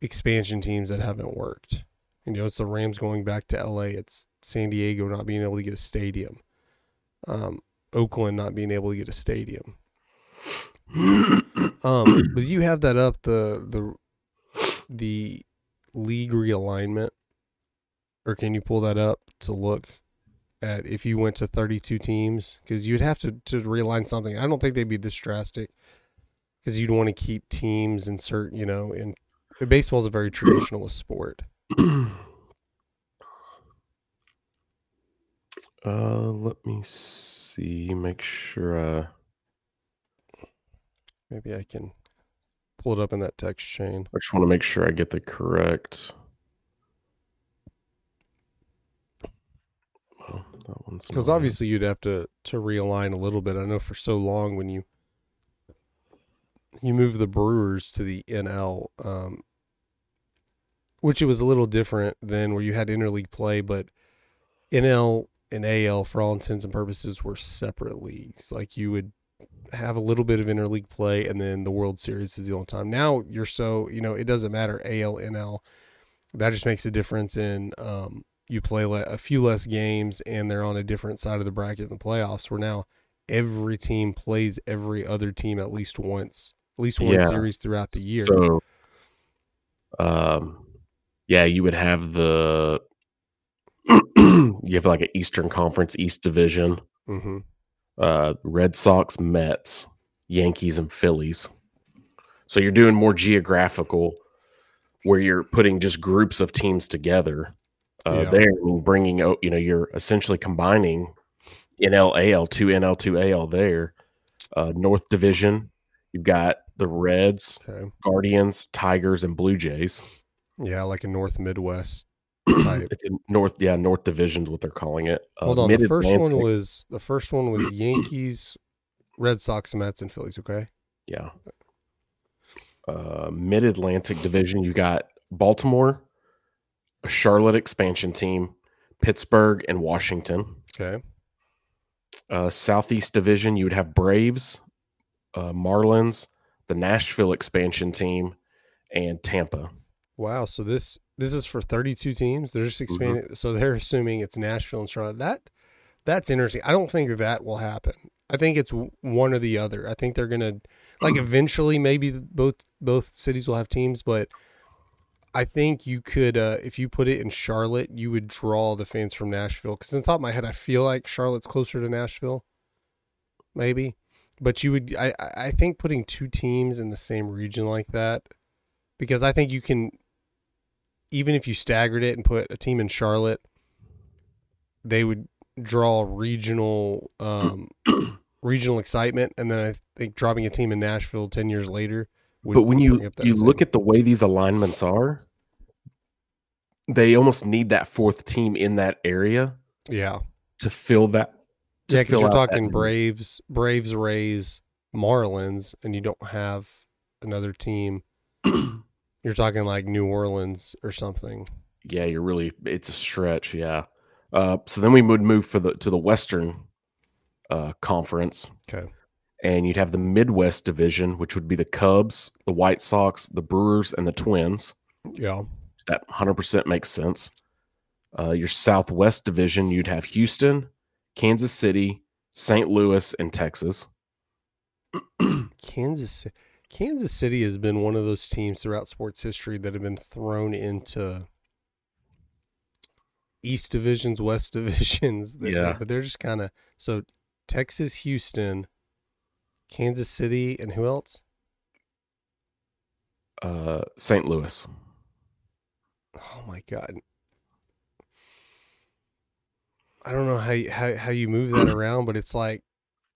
expansion teams that haven't worked. You know, it's the Rams going back to LA. It's San Diego not being able to get a stadium. Um, Oakland not being able to get a stadium. [COUGHS] Um, but you have that up the the the league realignment, or can you pull that up to look at if you went to thirty two teams? Because you'd have to to realign something. I don't think they'd be this drastic because you'd want to keep teams in certain you know. And baseball is a very traditionalist sport. [CLEARS THROAT] Uh, let me see. Make sure. Uh, Maybe I can pull it up in that text chain. I just want to make sure I get the correct. Well, that one's Because obviously you'd have to to realign a little bit. I know for so long when you you move the Brewers to the NL, um, which it was a little different than where you had interleague play, but NL and AL for all intents and purposes were separate leagues. Like you would have a little bit of interleague play, and then the World Series is the only time. Now you're so you know it doesn't matter AL NL. That just makes a difference in um, you play le- a few less games and they're on a different side of the bracket in the playoffs where now every team plays every other team at least once at least one Yeah. series throughout the year So, um, yeah, you would have the [CLEARS THROAT] you have like an Eastern Conference East Division, hmm uh, Red Sox, Mets, Yankees, and Phillies. So you're doing more geographical, where you're putting just groups of teams together uh, Yeah. there and bringing out. You know, you're essentially combining NLAL two NL two AL there. Uh, North Division, you've got the Reds, Okay. Guardians, Tigers, and Blue Jays. Yeah, like a North Midwest [CLEARS THROAT] type. It's in North, yeah, North Division's what they're calling it. Uh, Hold on. The first one was the first one was [CLEARS THROAT] Yankees, Red Sox, Mets, and Phillies. Okay. Yeah. Uh, Mid Atlantic Division, you got Baltimore, a Charlotte expansion team, Pittsburgh, and Washington. Okay. Uh, Southeast Division, you would have Braves, uh, Marlins, the Nashville expansion team, and Tampa. Wow. So this this is for 32 teams. They're just expanding. So they're assuming it's Nashville and Charlotte. That that's interesting. I don't think that will happen. I think it's one or the other. I think they're gonna like eventually maybe both both cities will have teams, but I think you could uh, if you put it in Charlotte, you would draw the fans from Nashville. Because in the top of my head, I feel like Charlotte's closer to Nashville, maybe. But you would, I, I think putting two teams in the same region like that, because I think you can, even if you staggered it and put a team in Charlotte, they would draw regional, um, [CLEARS THROAT] regional excitement, and then I think dropping a team in Nashville ten years later. Would but when you you look at the way these alignments are, they almost need that fourth team in that area yeah, to fill that. to yeah, because you're talking. Braves, Braves, Rays, Marlins, and you don't have another team. [CLEARS THROAT] you're talking like New Orleans or something. yeah, you're really it's a stretch. Yeah. Uh, so then we would move for the to the Western uh, Conference, Okay. And you'd have the Midwest Division, which would be the Cubs, the White Sox, the Brewers, and the Twins. Yeah. That 100% makes sense. Uh, your Southwest Division, you'd have Houston, Kansas City, St. Louis, and Texas. [CLEARS THROAT] Kansas Kansas City has been one of those teams throughout sports history that have been thrown into East divisions, West [LAUGHS] divisions. that- Yeah. But they're just kind of so Texas, Houston, Kansas City, and who else? Uh, St. Louis. Oh my god. I don't know how you, how how you move that [CLEARS THROAT] around, but it's like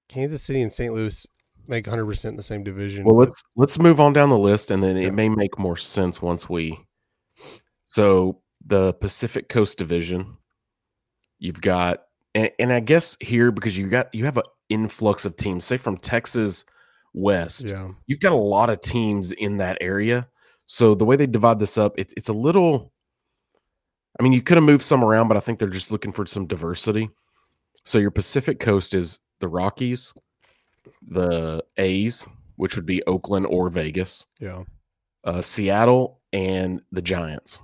Kansas City and St. Louis make 100% in the same division. Well, but- let's let's move on down the list, and then Yeah. it may make more sense once we. So the Pacific Coast Division, you've got, and, and I guess here because you got you have an influx of teams, say from Texas West, yeah. you've got a lot of teams in that area. So the way they divide this up, it, it's a little. I mean, you could have moved some around, but I think they're just looking for some diversity. So your Pacific Coast is the Rockies, the A's, which would be Oakland or Vegas, Yeah. uh, Seattle, and the Giants.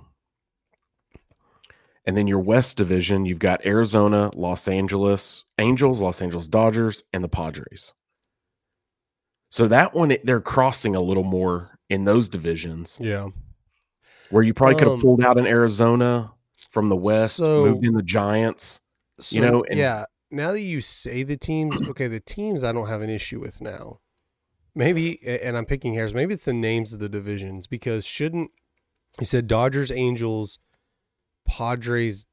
And then your West Division, you've got Arizona, Los Angeles Angels, Los Angeles Dodgers, and the Padres. So that one, they're crossing a little more in those divisions Yeah. where you probably could have Um, pulled out in Arizona from the West, so- moved in the Giants. So, You know, and- yeah. Now that you say the teams, [CLEARS THROAT] okay, the teams I don't have an issue with now. Maybe, and I'm picking hairs. Maybe it's the names of the divisions because shouldn't you said Dodgers, Angels, Padres,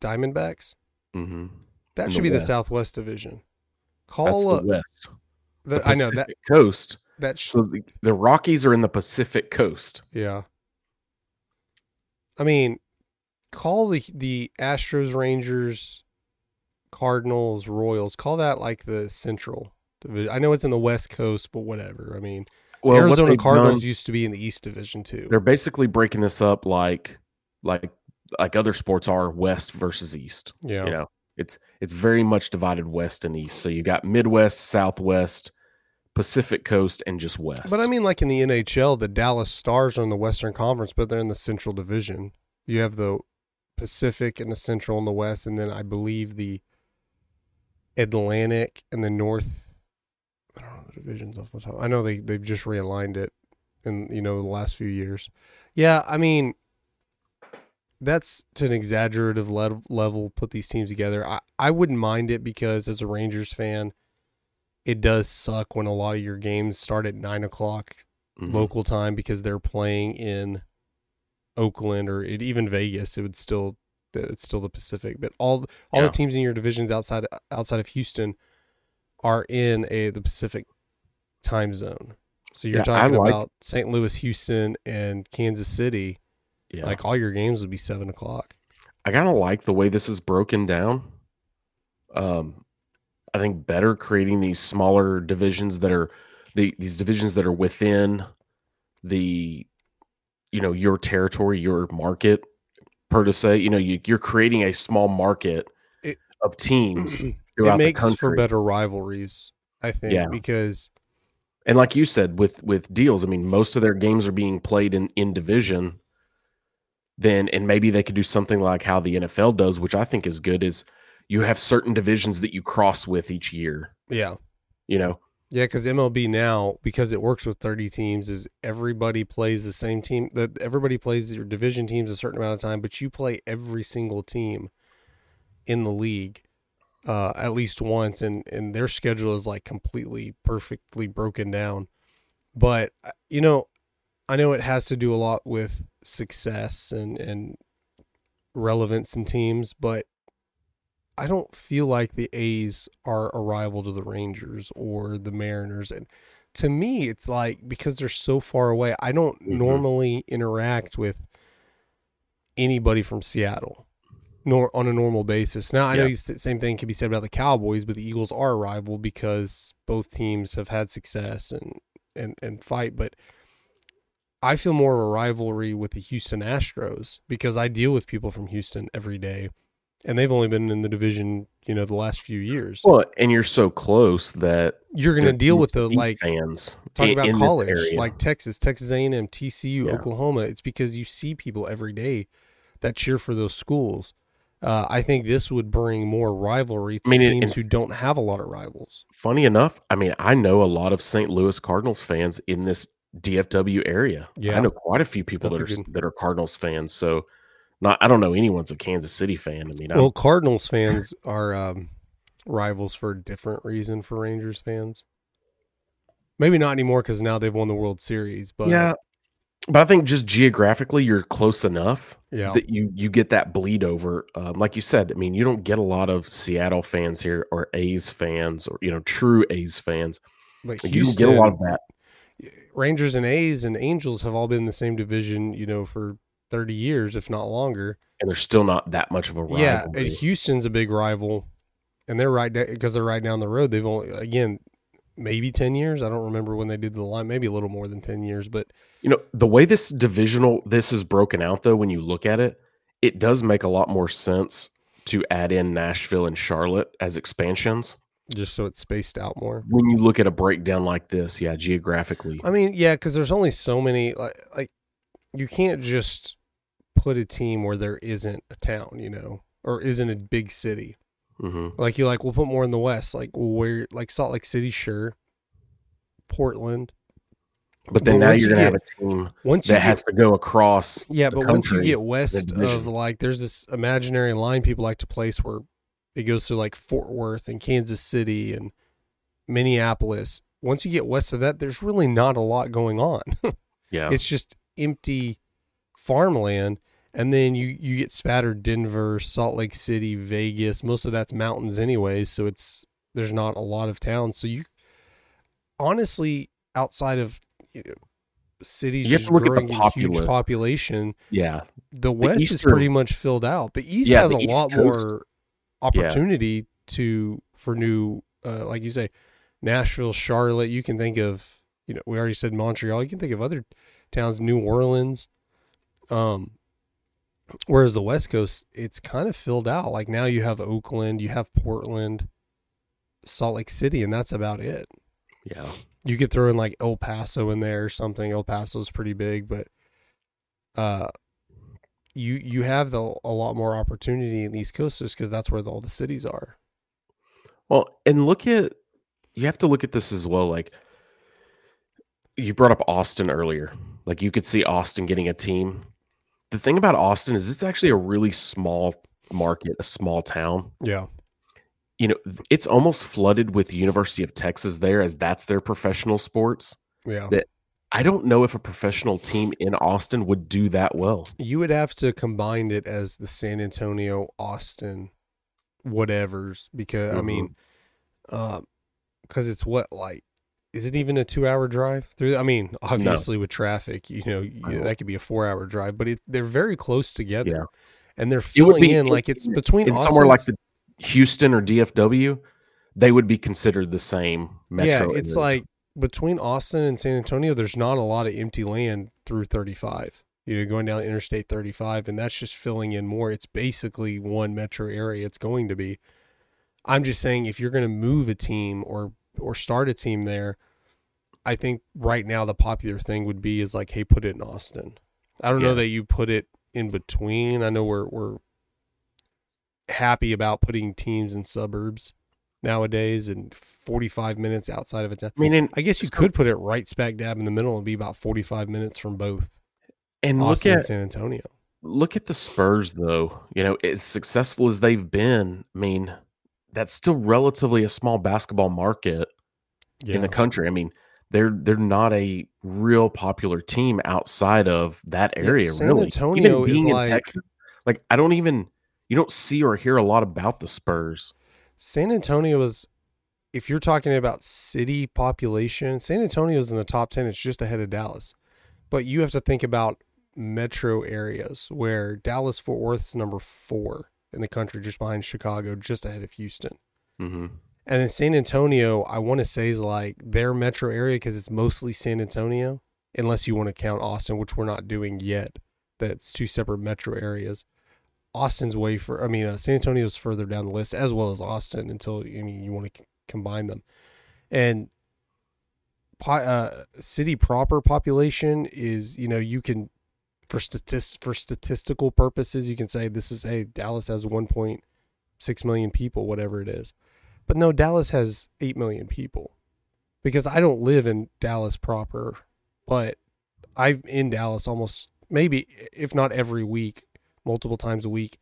Diamondbacks? hmm That In should the be the Southwest Division. That's Call the uh, West. the, The I know that Coast. that sh- So the, the Rockies are in the Pacific Coast. yeah. I mean, call the the Astros, Rangers, Cardinals, Royals. Call that like the Central Division. I know it's in the West Coast, but whatever. I mean, Well, Arizona Cardinals done- used to be in the East Division too. they're basically breaking this up like like like other sports are West versus East. Yeah. You know, it's it's very much divided West and East. So you got Midwest, Southwest, Pacific Coast, and just West. But I mean, like in the NHL, the Dallas Stars are in the Western Conference, but they're in the Central Division. You have the Pacific and the Central and the West, and then I believe the Atlantic and the North. I don't know the divisions off the top. I know they they've just realigned it in you know the last few years. Yeah, I mean, that's to an exaggerative le- level. Put these teams together. I I wouldn't mind it because as a Rangers fan, it does suck when a lot of your games start at nine o'clock Mhm. local time because they're playing in Oakland or it, even Vegas. It would still it's still the Pacific, but all all Yeah. the teams in your divisions outside outside of Houston are in a the Pacific time zone. So you're Yeah, talking like- about St. Louis, Houston, and Kansas City. Yeah. Like all your games would be seven o'clock. I kind of like the way this is broken down. Um, I think better creating these smaller divisions that are the these divisions that are within the you know your territory, your market, per to say. You know, you, you're creating a small market It- of teams [CLEARS THROAT] it throughout the makes country. for better rivalries, I think, Yeah. because And like you said, with with deals, I mean, most of their games are being played in in division. Then and maybe they could do something like how the NFL does, which I think is good. Is you have certain divisions that you cross with each year. yeah, You know, Yeah, because MLB now, because it works with 30 teams, is everybody plays the same team. That everybody plays your division teams a certain amount of time, but you play every single team in the league uh, at least once, and and their schedule is like completely perfectly broken down. But uh, you know, I know it has to do a lot with success and and relevance in teams, but I don't feel like the A's are a rival to the Rangers or the Mariners. And to me, it's like because they're so far away, I don't Mhm. normally interact with anybody from Seattle nor on a normal basis. Now I know Yeah. you the same thing can be said about the Cowboys, but the Eagles are a rival because both teams have had success and and and fight. But I feel more of a rivalry with the Houston Astros because I deal with people from Houston every day, and they've only been in the division, you know, the last few years. well, and you're so close that You're going to deal with the like fans. talk in- about college, like Texas, Texas A&M, TCU, Yeah. Oklahoma. It's because you see people every day that cheer for those schools. Uh, I think this would bring more rivalry to I mean, teams who don't have a lot of rivals. funny enough, I mean, I know a lot of St. Louis Cardinals fans in this DFW area. Yeah. I know quite a few people that are good- that are Cardinals fans. So, not I don't know anyone's a Kansas City fan. I mean, I'm- Well, Cardinals [LAUGHS] fans are um, rivals for a different reason for Rangers fans. Maybe not anymore because now they've won the World Series. But yeah, but I think just geographically, you're close enough yeah, that you you get that bleed over. Um, like you said, I mean, you don't get a lot of Seattle fans here or A's fans or you know true A's fans. like You get a lot of that. Rangers and A's and Angels have all been in the same division, you know, for thirty years, if not longer. and there's still not that much of a rivalry. Yeah, and Houston's a big rival, and they're right because they're right down the road. They've only again maybe ten years. I don't remember when they did the line. Maybe a little more than ten years, but You know, the way this divisional this is broken out though, when you look at it, it does make a lot more sense to add in Nashville and Charlotte as expansions. Just so it's spaced out more. When you look at a breakdown like this, yeah, geographically. I mean, yeah, because there's only so many. Like, like you can't just put a team where there isn't a town, you know, or isn't a big city. hmm Like you like, we'll put more in the west, like where, like Salt Lake City, sure. Portland. But then But now you're gonna have get- a team Once that get, has to go across. yeah, but once you get west of like, there's this imaginary line people like to place where it goes to like Fort Worth and Kansas City and Minneapolis. Once you get west of that, there's really not a lot going on. [LAUGHS] Yeah, it's just empty farmland and then you you get spattered denver salt lake city vegas most of that's mountains anyway. so it's there's not a lot of towns so you honestly outside of you know, cities You have just to look at the growing huge population yeah, the west is eastern- pretty much filled out the east Yeah, has the a East lot Coast- more opportunity to for new uh, like you say nashville charlotte. You can think of you know we already said montreal. You can think of other towns new orleans. Um whereas the west coast it's kind of filled out. Like now you have oakland you have portland salt lake city and that's about it. Yeah. you could throw in like El Paso in there or something. El Paso's pretty big, but uh, you you have the, a lot more opportunity in the East Coast just because that's where the, all the cities are. Well, and look at you have to look at this as well. Like you brought up Austin earlier. Like you could see Austin getting a team. The thing about Austin is it's actually a really small market, a small town. Yeah, You know, it's almost flooded with University of Texas there as that's their professional sports. yeah, That- I don't know if a professional team in Austin would do that well. You would have to combine it as the San Antonio, Austin, whatever's because I Mhm. mean, uh, because it's what like, is it even a two-hour drive through? I mean, obviously with traffic, you know, you, that could be a four-hour drive, but it, they're very close together, Yeah. and they're It filling be in in- like it's between In somewhere like the Houston or DFW, they would be considered the same metro. yeah, it's area. like between Austin and San Antonio, there's not a lot of empty land through 35. You know, going down Interstate 35, and that's just filling in more. It's basically one metro area. It's going to be. I'm just saying, if you're going to move a team or or start a team there, I think right now the popular thing would be is like, hey, put it in Austin. I don't Yeah. know that you put it in between. I know we're we're happy about putting teams in suburbs nowadays and 45 minutes outside of a town. I mean, I guess you So- could put it right smack dab in the middle and be about 45 minutes from both and look Austin and at San Antonio. look at the Spurs though. You know, as successful as they've been, I mean, that's still relatively a small basketball market Yeah. in the country. I mean, they're they're not a real popular team outside of that Yeah, area. San really, Antonio even is being in like- Texas, like I don't even you don't see or hear a lot about the Spurs. San Antonio is, if you're talking about city population, San Antonio is in the top 10. It's just ahead of Dallas. But you have to think about metro areas where Dallas Fort Worth's number four in the country, just behind Chicago, just ahead of Houston. hmm And then San Antonio, I want to say is like their metro area because it's mostly San Antonio, unless you want to count Austin, which we're not doing yet. That's two separate metro areas. Austin's way for, I mean, uh, San Antonio's further down the list as well as Austin until, I mean, you want to c- combine them. And uh, city proper population is, you know, you can, for statist for statistical purposes, you can say this is, hey, Dallas has 1.6 million people, whatever it is. But no, Dallas has 8 million people because I don't live in Dallas proper, but I'm in Dallas almost maybe, if not every week, multiple times a week,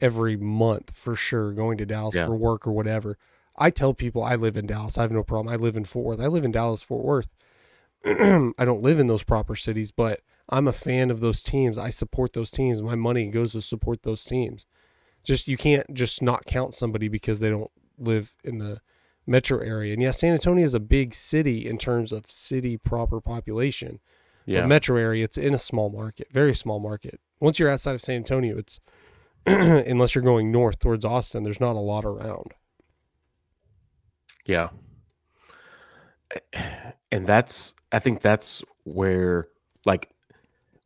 every month for sure, going to Dallas Yeah. for work or whatever. I tell people I live in Dallas. I have no problem. I live in Fort Worth. I live in Dallas, Fort Worth. [CLEARS THROAT] I don't live in those proper cities, but I'm a fan of those teams. I support those teams. My money goes to support those teams. Just you can't just not count somebody because they don't live in the metro area. And yeah, San Antonio is a big city in terms of city proper population. Yeah, But metro area, it's in a small market, very small market. Once you're outside of San Antonio, it's [CLEARS THROAT] unless you're going north towards Austin, there's not a lot around. Yeah. And that's I think that's where like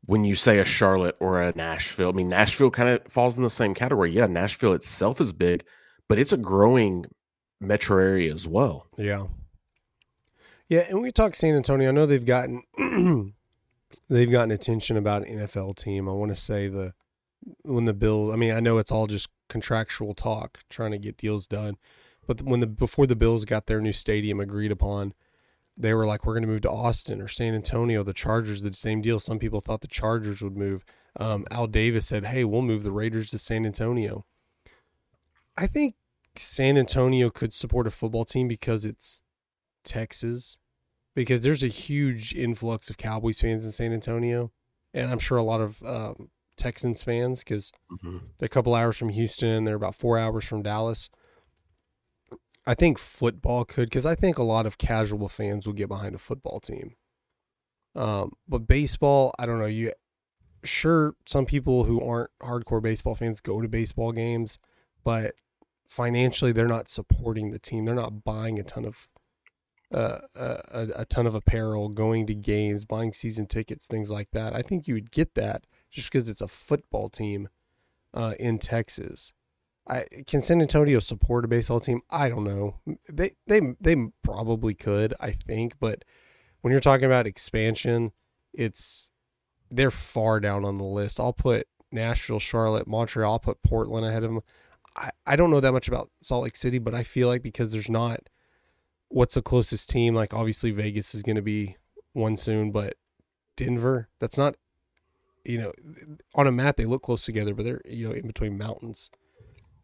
when you say a Charlotte or a Nashville, I mean Nashville kind of falls in the same category. Yeah, Nashville itself is big, but it's a growing metro area as well. Yeah. Yeah, and we talk San Antonio. I know they've gotten [CLEARS THROAT] they've gotten attention about an NFL team. I want to say the when the bill. I mean, I know it's all just contractual talk, trying to get deals done. But when the before the Bills got their new stadium agreed upon, they were like, "We're going to move to Austin or San Antonio." The Chargers did the same deal. Some people thought the Chargers would move. Um, Al Davis said, "Hey, we'll move the Raiders to San Antonio." I think San Antonio could support a football team because it's Texas, because there's a huge influx of Cowboys fans in San Antonio, and I'm sure a lot of um, Texans fans because they're a couple hours from Houston. They're about four hours from Dallas. I think football could because I think a lot of casual fans will get behind a football team. Um, but baseball, I don't know. You sure some people who aren't hardcore baseball fans go to baseball games, but financially they're not supporting the team. They're not buying a ton of a, a ton of apparel, going to games, buying season tickets, things like that. I think you would get that just because it's a football team uh, in Texas. I can San Antonio support a baseball team? I don't know. They they they probably could, I think, but when you're talking about expansion, it's they're far down on the list. I'll put Nashville, Charlotte, Montreal, I'll put Portland ahead of them. I, I don't know that much about Salt Lake City, but I feel like because there's not what's the closest team, like obviously Vegas is going to be one soon, but Denver, that's not you know, on a map they look close together, but they're you know in between mountains.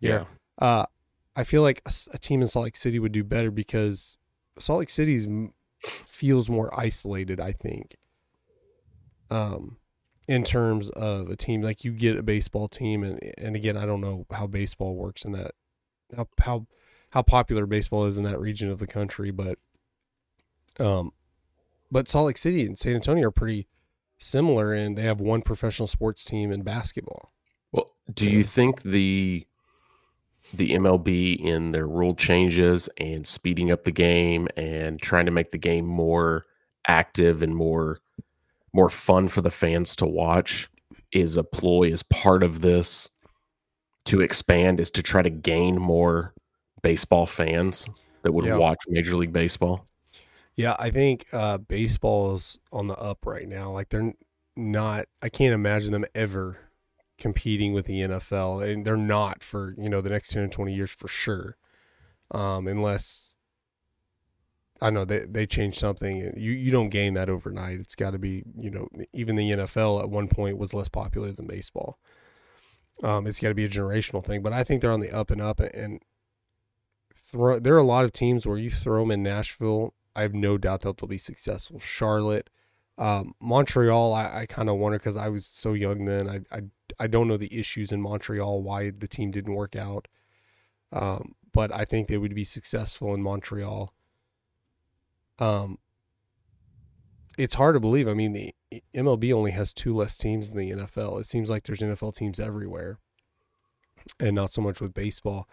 Yeah. Uh, I feel like a team in Salt Lake City would do better because Salt Lake City's m- feels more isolated. I think Um, in terms of a team, like you get a baseball team, and and again, I don't know how baseball works in that, how how how popular baseball is in that region of the country, but um, but Salt Lake City and San Antonio are pretty similar, and they have one professional sports team in basketball. Well, do you think the the MLB in their rule changes and speeding up the game and trying to make the game more active and more more fun for the fans to watch is a ploy as part of this to expand is to try to gain more baseball fans that would Yeah. watch Major League Baseball. Yeah, I think uh, baseball is on the up right now. Like they're not. I can't imagine them ever competing with the NFL, and they're not for you know the next ten or twenty years for sure, um, unless I know they they change something. And you you don't gain that overnight. It's got to be you know even the NFL at one point was less popular than baseball. Um, it's got to be a generational thing, but I think they're on the up and up. And throw there are a lot of teams where you throw them in Nashville. I have no doubt that they'll be successful. Charlotte, um, Montreal. I, I kind of wonder because I was so young then. I, I I don't know the issues in Montreal why the team didn't work out. Um, but I think they would be successful in Montreal. Um, it's hard to believe. I mean, the MLB only has two less teams than the NFL. It seems like there's NFL teams everywhere, and not so much with baseball.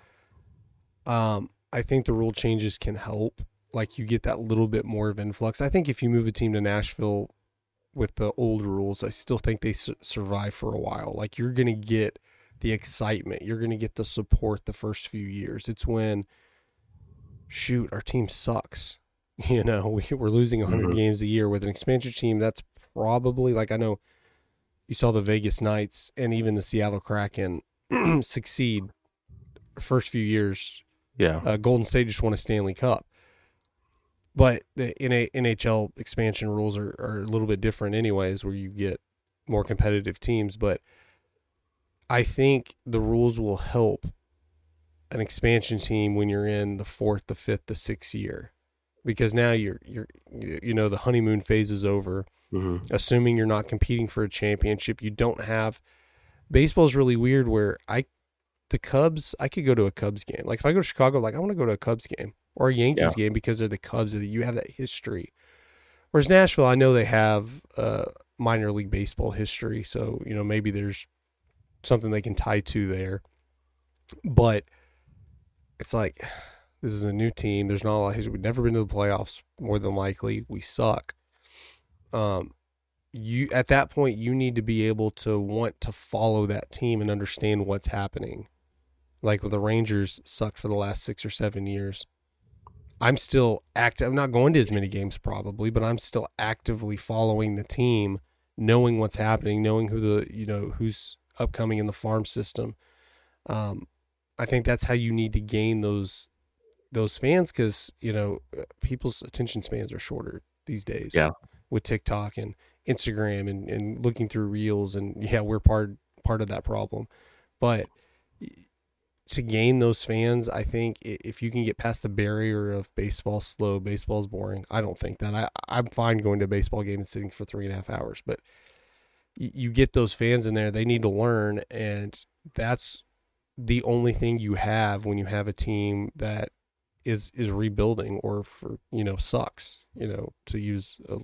Um, I think the rule changes can help. Like you get that little bit more of influx. I think if you move a team to Nashville with the old rules, I still think they su- survive for a while. Like you're going to get the excitement, you're going to get the support the first few years. It's when, shoot, our team sucks. [LAUGHS] You know, we, we're losing 100 Mhm. games a year with an expansion team. That's probably like I know you saw the Vegas Knights and even the Seattle Kraken [CLEARS THROAT] succeed first few years Yeah. uh, Golden State just won a Stanley Cup. But the NA, NHL expansion rules are, are a little bit different, anyways, where you get more competitive teams. But I think the rules will help an expansion team when you're in the fourth, the fifth, the sixth year, because now you're you're you know the honeymoon phase is over hmm assuming you're not competing for a championship. You don't have baseball is really weird where I the Cubs, I could go to a Cubs game. Like if I go to Chicago, like I want to go to a Cubs game or a Yankees game because they're the Cubs that you have that history. Whereas Nashville, I know they have uh minor league baseball history, so you know maybe there's something they can tie to there. But it's like [SIGHS] this is a new team. There's not a lot of history. We've never been to the playoffs. More than likely, we suck um you at that point you need to be able to want to follow that team and understand what's happening like with the rangers sucked for the last six or seven years i'm still active i'm not going to as many games probably but i'm still actively following the team knowing what's happening knowing who the you know who's upcoming in the farm system um i think that's how you need to gain those those fans because you know people's attention spans are shorter these days Yeah. with TikTok and Instagram and, and looking through reels and yeah, we're part part of that problem. But to gain those fans, I think if you can get past the barrier of baseball slow, baseball's boring. I don't think that I I'm fine going to a baseball game and sitting for three and a half hours, but you get those fans in there, they need to learn, and that's the only thing you have when you have a team that is is rebuilding or for you know sucks you know to use a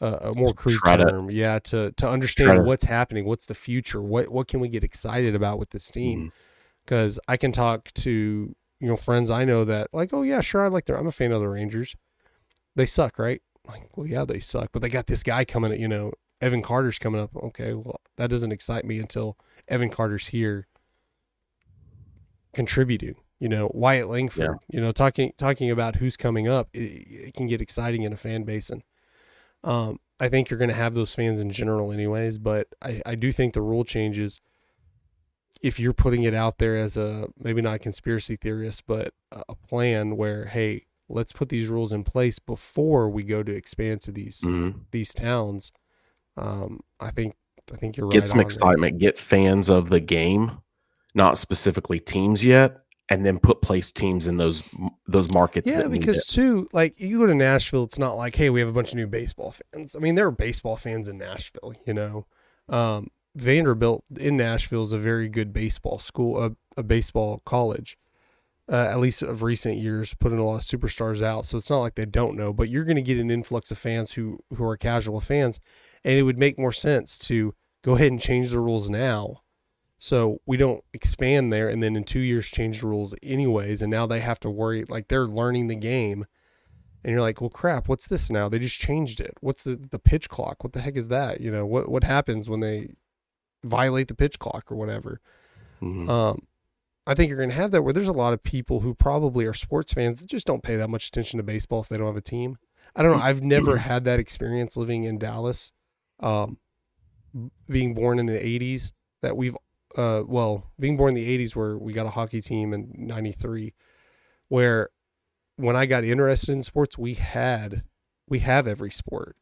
a, a more crude Try to- term yeah to to understand try to- what's happening what's the future what what can we get excited about with this team Mhm. Because I can talk to you know friends I know that like oh yeah sure I like their I'm a fan of the Rangers. They suck right? Like well yeah they suck but they got this guy coming at you know Evan Carter's coming up. Okay well that doesn't excite me until Evan Carter's here contributing you know Wyatt Langford you know talking talking about who's coming up it, it can get exciting in a fan base and um I think you're going to have those fans in general anyways but I I do think the rule changes if you're putting it out there as a maybe not a conspiracy theorist but a plan where hey let's put these rules in place before we go to expand to these Mhm. these towns um I think I think you're right Get some there. excitement. Get fans of the game, not specifically teams yet. and then put place teams in those those markets. Yeah, because too, like you go to Nashville, it's not like, hey, we have a bunch of new baseball fans. I mean, there are baseball fans in Nashville, you know. Um, Vanderbilt in Nashville is a very good baseball school, a, a baseball college. Uh, at least of recent years, putting a lot of superstars out. So it's not like they don't know, but you're going to get an influx of fans who who are casual fans, and it would make more sense to go ahead and change the rules now so we don't expand there and then in two years change the rules anyways. And now they have to worry like they're learning the game. And you're like, well crap, what's this now? They just changed it. What's the, the pitch clock? What the heck is that? You know, what what happens when they violate the pitch clock or whatever? Mhm. Um I think you're gonna have that where there's a lot of people who probably are sports fans that just don't pay that much attention to baseball if they don't have a team. I don't know. I've never had that experience living in Dallas. Um being born in the 80s that we've uh well being born in the 80s where we got a hockey team in 93 where when i got interested in sports we had we have every sport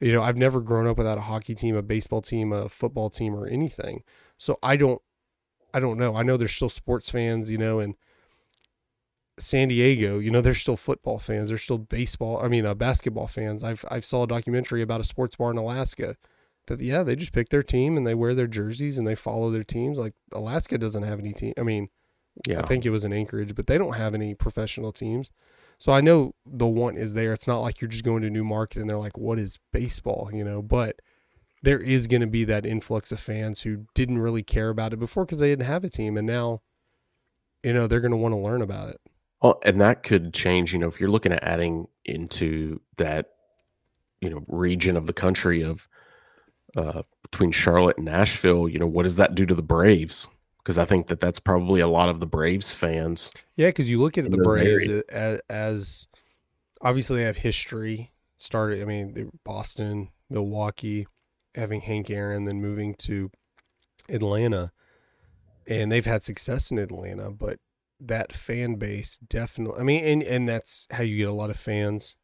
you know i've never grown up without a hockey team a baseball team a football team or anything so i don't i don't know i know there's still sports fans you know and San Diego, you know, there's still football fans. There's still baseball. I mean, uh, basketball fans. I've I've saw a documentary about a sports bar in Alaska that yeah they just pick their team and they wear their jerseys and they follow their teams like alaska doesn't have any team i mean yeah, i think it was in anchorage but they don't have any professional teams so i know the want is there it's not like you're just going to a new market and they're like what is baseball you know but there is going to be that influx of fans who didn't really care about it before because they didn't have a team and now you know they're going to want to learn about it Well, and that could change. You know, if you're looking at adding into that, you know, region of the country of uh, between Charlotte and Nashville, you know, what does that do to the Braves? Because I think that that's probably a lot of the Braves fans. Yeah, because you look at the Braves as, as obviously they have history. Started, I mean, Boston, Milwaukee, having Hank Aaron, then moving to Atlanta, and they've had success in Atlanta. But that fan base definitely, I mean, and and that's how you get a lot of fans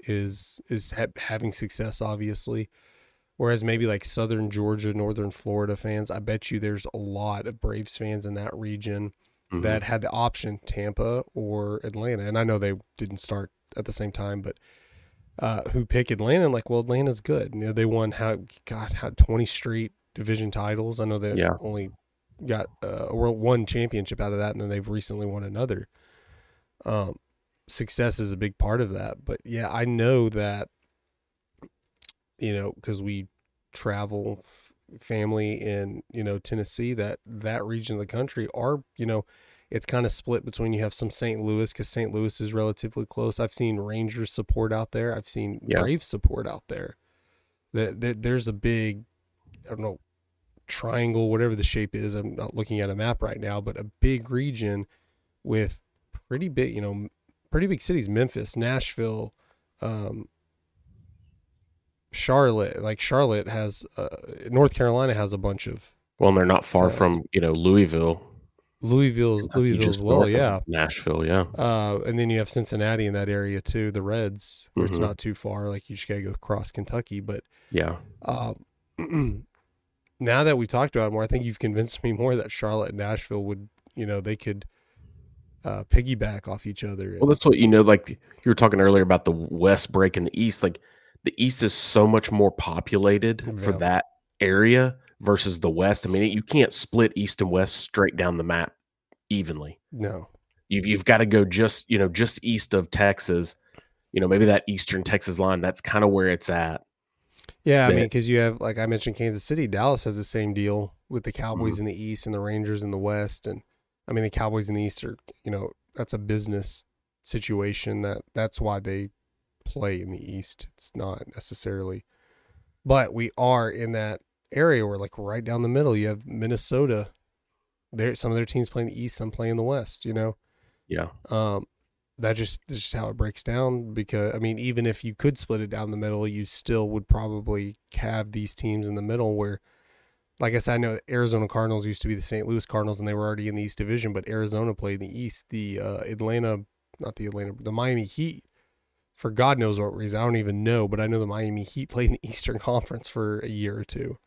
is is ha- having success, obviously. Whereas maybe like Southern Georgia, Northern Florida fans, I bet you there's a lot of Braves fans in that region Mhm. that had the option Tampa or Atlanta. And I know they didn't start at the same time, but uh, who pick Atlanta? And like, well, Atlanta's good. You know, they won how God had twenty straight division titles. I know they Yeah. only got uh, a world one championship out of that, and then they've recently won another. Um, success is a big part of that, but yeah, I know that you know because we travel f- family in you know Tennessee that that region of the country are you know it's kind of split between you have some St. Louis because St. Louis is relatively close. I've seen Rangers support out there. I've seen Yeah. Braves support out there. That that there's a big I don't know triangle whatever the shape is. I'm not looking at a map right now, but a big region with pretty big you know pretty big cities Memphis, Nashville, um, Charlotte. Like Charlotte has uh, North Carolina has a bunch of Well, and they're not far from you know Louisville, Louisville's Kentucky, Louisville as well. Yeah. Nashville, yeah, Uh, and then you have Cincinnati in that area too, the Reds, where it's Mhm. not too far. Like you just gotta go across Kentucky. But yeah. um, [CLEARS THROAT] now that we talked about it more, I think you've convinced me more that Charlotte and Nashville would, you know, they could uh, piggyback off each other. Well, that's what you know. Like you were talking earlier about the West breaking the East. Like the East is so much more populated for that area versus the West. I mean, you can't split East and West straight down the map evenly. no, You've you've got to go just you know just east of Texas. You know, maybe that eastern Texas line. That's kind of where it's at. yeah, I mean, because you have like I mentioned, Kansas City, Dallas has the same deal with the Cowboys Mm-hmm. in the East and the Rangers in the West, and I mean the Cowboys in the East are, you know, that's a business situation that that's why they play in the East. It's not necessarily, but we are in that area where like right down the middle, you have Minnesota. There, some of their teams playing the East, some playing the West. You know, Yeah, um, that just that's just how it breaks down. Because I mean, even if you could split it down the middle, you still would probably have these teams in the middle where. Like I said, I know Arizona Cardinals used to be the St. Louis Cardinals, and they were already in the East Division. But Arizona played in the East. The uh, Atlanta, not the Atlanta, the Miami Heat for God knows what reason. I don't even know, but I know the Miami Heat played in the [LAUGHS] Eastern Conference for a year or two.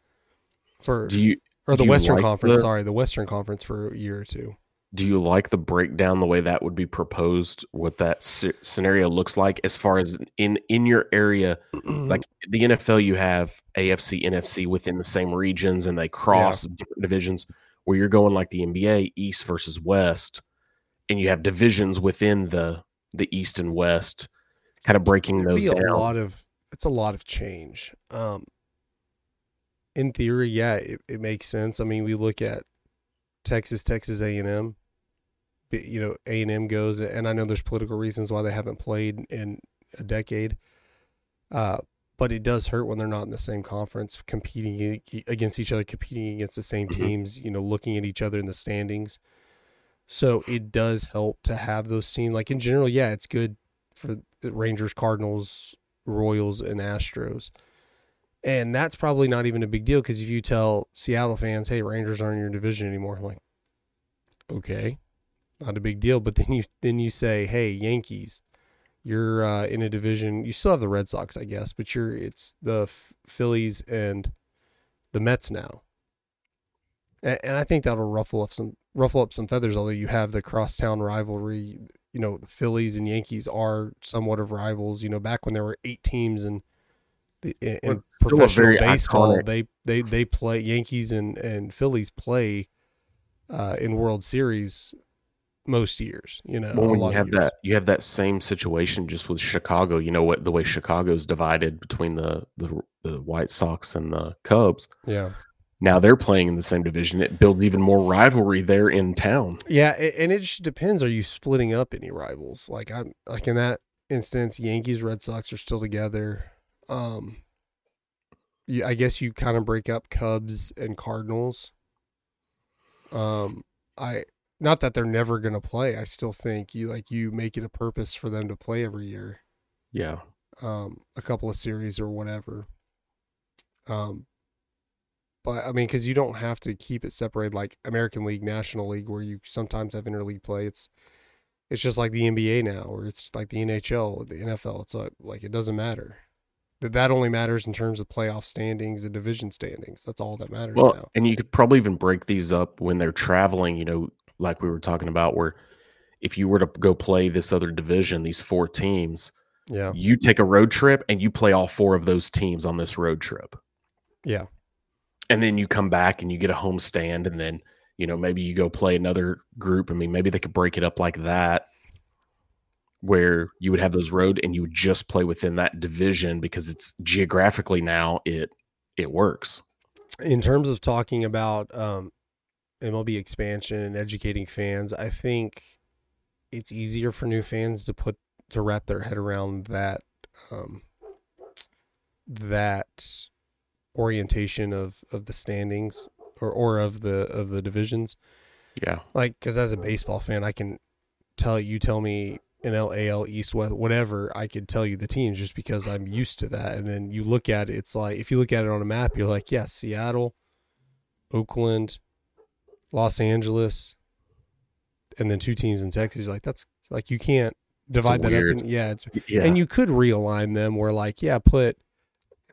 For do you or the Western like Conference, the- sorry, the Western Conference for a year or two. do you like the breakdown the way that would be proposed? What that sce- scenario looks like as far as in in your area, [CLEARS THROAT] like the NFL, you have AFC, NFC within the same regions, and they cross different divisions. Where you're going like the NBA, East versus West, and you have divisions within the the East and West, kind of breaking There'd those be a lot of it's a lot of change. Um, in theory, yeah, it, it makes sense. I mean, we look at Texas, Texas A and M. You know, A and M goes, and I know there's political reasons why they haven't played in a decade. Uh, but it does hurt when they're not in the same conference, competing against each other, competing against the same Mhm. teams. You know, looking at each other in the standings. So it does help to have those teams. Like in general, yeah, it's good for the Rangers, Cardinals, Royals, and Astros. And that's probably not even a big deal because if you tell Seattle fans, "Hey, Rangers aren't in your division anymore," I'm like, okay, not a big deal. But [LAUGHS] then you then you say, "Hey, Yankees, you're uh, in a division. You still have the Red Sox, I guess, but you're it's the Phillies and the Mets now." And, and I think that'll ruffle up some ruffle up some feathers. Although you have the crosstown rivalry, you know, the Phillies and Yankees are somewhat of rivals. You know, back when there were eight teams and in, in Well, it's still a professional baseball, iconic- they they they play Yankees and and Phillies play uh, in World Series most years. You know, Well, a when lot you have that, you have that same situation just with Chicago. You know what the way Chicago's divided between the the, the White Sox and the Cubs. Yeah, Now they're playing in the same division. It builds even more rivalry there in town. yeah, and it just depends. Are you splitting up any rivals? Like I'm like in that instance, Yankees, Red Sox are still together. Um, you, I guess you kind of break up Cubs and Cardinals. Um, I not that they're never gonna play. I still think you like you make it a purpose for them to play every year. Yeah, um, a couple of series or whatever. Um, but I mean, because you don't have to keep it separated like American League, National League, where you sometimes have interleague play. It's it's just like the NBA now, or it's like the NHL, the NFL. It's like like it doesn't matter. That that only matters in terms of playoff standings and division standings. That's all that matters well, now. and you could probably even break these up when they're traveling. You know, like we were talking about, where if you were to go play this other division, these four teams, Yeah, you take a road trip and you play all four of those teams on this road trip. yeah, and then you come back and you get a home stand and then you know maybe you go play another group. I mean maybe they could break it up like that where you would have those road and you would just play within that division because it's geographically now it it works. In terms of talking about um, MLB expansion and educating fans, I think it's easier for new fans to put to wrap their head around that um, that orientation of of the standings or or of the of the divisions. yeah Like, because as a baseball fan, I can tell you tell me an LAL East West whatever I could tell you the teams just because I'm used to that. And then you look at it, it's like if you look at it on a map, you're like, yes, Seattle, Oakland, Los Angeles, and then two teams in Texas. You're like that's like you can't divide that weird. up. In, yeah, it's yeah and you could realign them where like yeah put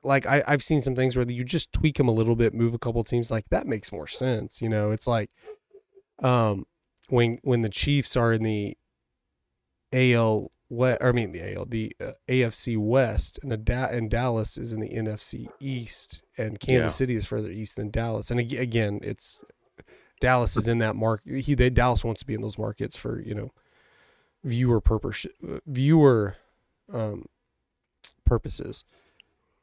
like I, i've seen some things where you just tweak them a little bit move a couple teams like that makes more sense you know? It's like um when when the chiefs are in the al what i mean the al the uh, afc west and the da- and dallas is in the nfc east and kansas Yeah. city is further east than dallas. And ag- again it's dallas is in that market he they dallas wants to be in those markets for you know viewer purpose viewer um purposes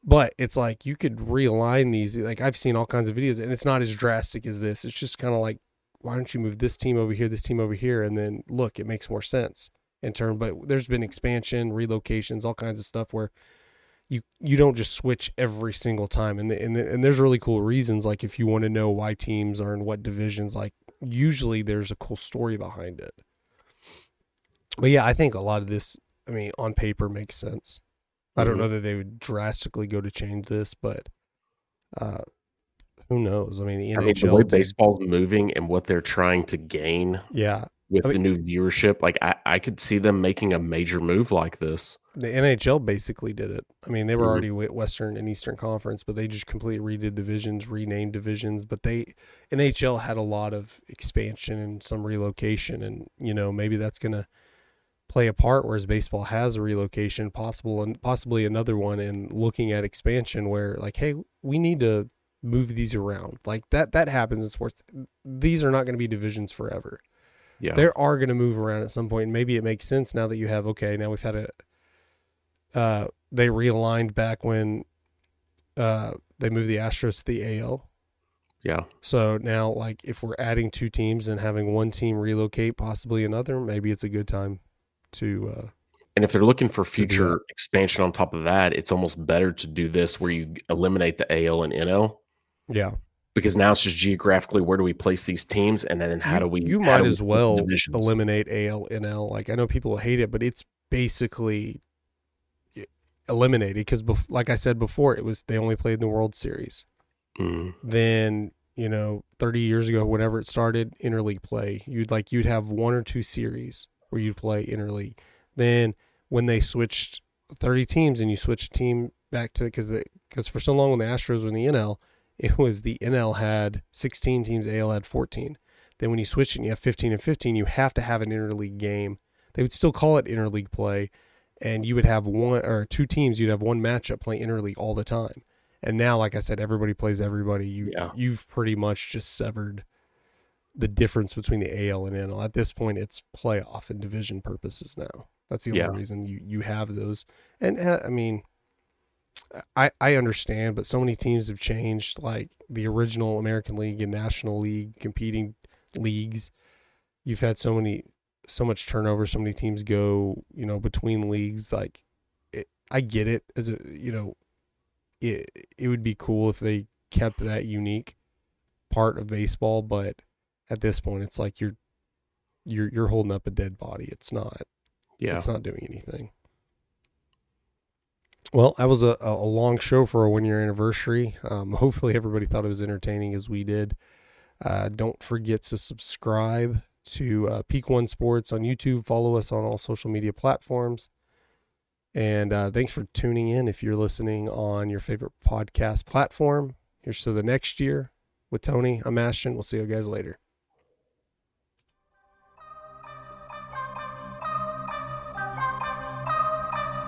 but it's like you could realign these like i've seen all kinds of videos and it's not as drastic as this. It's just kind of like why don't you move this team over here this team over here and then look it makes more sense in term but there's been expansion relocations all kinds of stuff where you you don't just switch every single time and the, and, the, and there's really cool reasons like if you want to know why teams are in what divisions like usually there's a cool story behind it. But yeah i think a lot of this i mean on paper makes sense i don't Mhm. know that they would drastically go to change this but uh who knows i mean the i mean the NHL way baseball's moving and what they're trying to gain yeah with I the new viewership, like I, I could see them making a major move like this. The NHL basically did it. I mean, they were Mhm. already Western and Eastern Conference, but they just completely redid divisions, renamed divisions. But they NHL had a lot of expansion and some relocation, and you know maybe that's gonna play a part. Whereas baseball has a relocation possible and possibly another one, and looking at expansion where like, hey, we need to move these around. Like that that happens in sports. These are not going to be divisions forever Yeah. they are going to move around at some point. And maybe it makes sense now that you have okay. Now we've had a. Uh, they realigned back when, uh, they moved the Astros to the AL. yeah. So now, like, if we're adding two teams and having one team relocate, possibly another, maybe it's a good time to. Uh, And if they're looking for future expansion on top of that, it's almost better to do this where you eliminate the AL and NL yeah, because now it's just geographically where do we place these teams and then how do we You might we as well eliminate AL NL. Like I know people hate it, but it's basically eliminated because, bef- like I said before, it was they only played in the World Series. Mm, then you know 30 years ago whenever it started interleague play you'd like you'd have one or two series where you'd play interleague then when they switched 30 teams and you switched a team back to because because for so long when the astros were in the nl [LAUGHS] it was the nl had 16 teams al had 14 then when you switch it and you have 15 and 15 you have to have an interleague game they would still call it interleague play and you would have one or two teams you'd have one matchup play interleague all the time and now, like I said, everybody plays everybody. You Yeah. you've pretty much just severed the difference between the AL and NL. At this point, it's playoff and division purposes now. That's the Yeah. only reason you you have those. And uh, I mean, I I understand, but so many teams have changed. Like the original American League and National League competing leagues, you've had so many so much turnover. So many teams go you know between leagues. Like it, I get it as a you know it it would be cool if they kept that unique part of baseball, but at this point it's like you're you're you're holding up a dead body. It's not yeah. it's not doing anything. Well, that was a, a long show for a one year anniversary. Um, hopefully everybody thought it was entertaining as we did. Uh, don't forget to subscribe to uh, Peak One Sports on YouTube. Follow us on all social media platforms. And uh, thanks for tuning in. If you're listening on your favorite podcast platform, here's to the next year with Tony. I'm Ashton. We'll see you guys later.